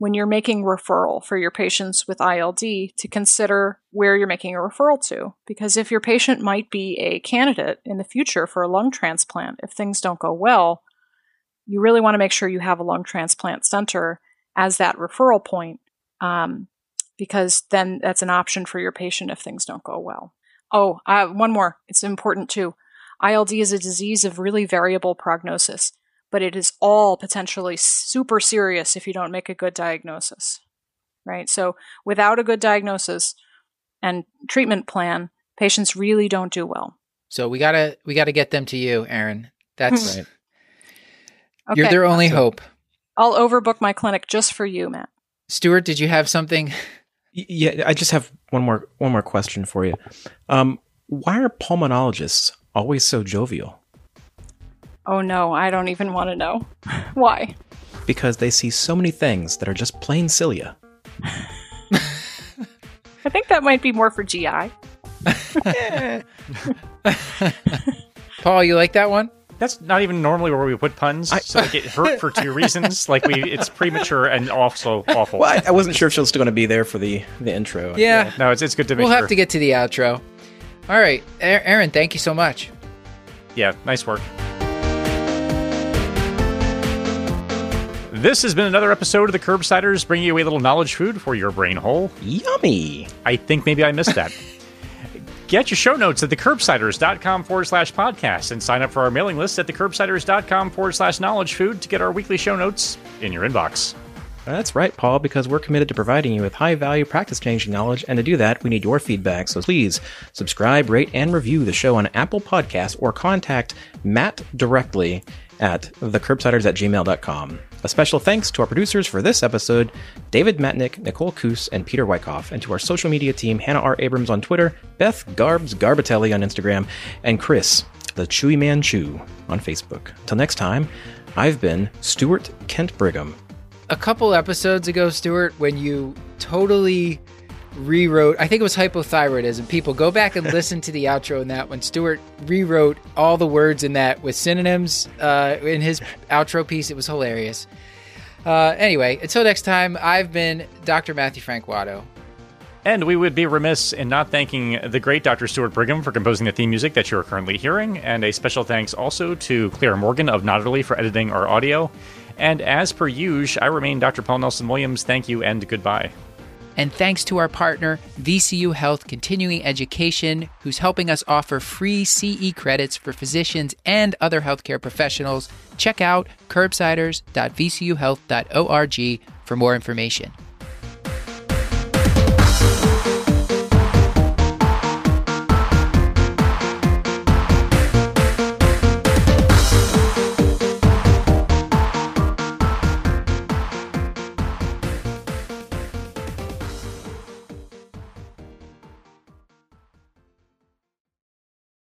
Speaker 4: when you're making referral for your patients with ILD to consider where you're making a referral to. Because if your patient might be a candidate in the future for a lung transplant, if things don't go well, you really want to make sure you have a lung transplant center as that referral point, um, because then that's an option for your patient if things don't go well. Oh, uh, one more. It's important too. ILD is a disease of really variable prognosis, but it is all potentially super serious if you don't make a good diagnosis. Right? So without a good diagnosis and treatment plan, patients really don't do well.
Speaker 1: So we gotta we gotta get them to you, Erin. That's
Speaker 3: Right.
Speaker 4: Okay.
Speaker 1: you're their only
Speaker 3: So-
Speaker 1: hope.
Speaker 4: I'll overbook my clinic just for you, Matt.
Speaker 1: Stuart, did you have something?
Speaker 3: Yeah, I just have one more one more question for you. Um, why are pulmonologists always so jovial?
Speaker 4: Oh no, I don't even want to know. Why?
Speaker 3: Because they see so many things that are just plain cilia.
Speaker 4: I think that might be more for GI.
Speaker 1: Paul, you like that one?
Speaker 2: That's not even normally where we put puns, so they get hurt for two reasons. Like we, it's premature and also awful.
Speaker 3: Well, I, I wasn't sure if she was still going to be there for the the intro.
Speaker 1: Yeah.
Speaker 2: No, it's it's good to make
Speaker 1: We'll
Speaker 2: sure.
Speaker 1: have to get to the outro. All right, Erin, thank you so much.
Speaker 2: Yeah, nice work. This has been another episode of the Curbsiders, bringing you a little knowledge food for your brain hole.
Speaker 3: Yummy.
Speaker 2: I think maybe I missed that. Get your show notes at thecurbsiders.com forward slash podcast and sign up for our mailing list at thecurbsiders.com forward slash knowledge food to get our weekly show notes in your inbox.
Speaker 3: That's right, Paul, because we're committed to providing you with high value practice changing knowledge, and to do that, we need your feedback. So please subscribe, rate, and review the show on Apple Podcasts or contact Matt directly at thecurbsiders at gmail.com. A special thanks to our producers for this episode David Madnick, Nicole Kus, and Peter Wikoff, and to our social media team Hannah R. Abrams on Twitter, Beth Garbs Garbatelli on Instagram, and Chris, the Chewy Man Chew, on Facebook. Till next time, I've been Stuart Kent Brigham.
Speaker 1: A couple episodes ago, Stuart, when you totally rewrote, I think it was hypothyroidism. People go back and listen to the outro in that when Stuart rewrote all the words in that with synonyms uh, in his outro piece. It was hilarious. Uh, anyway, until next time, I've been Dr. Matthew Frank Watto.
Speaker 2: And we would be remiss in not thanking the great Dr. Stuart Brigham for composing the theme music that you are currently hearing, and a special thanks also to Clair Morgan of Nodderly for editing our audio. And as per usual, I remain Dr. Paul Nelson Williams. Thank you and goodbye.
Speaker 1: And thanks to our partner, VCU Health Continuing Education, who's helping us offer free CE credits for physicians and other healthcare professionals. Check out curbsiders.vcuhealth.org for more information.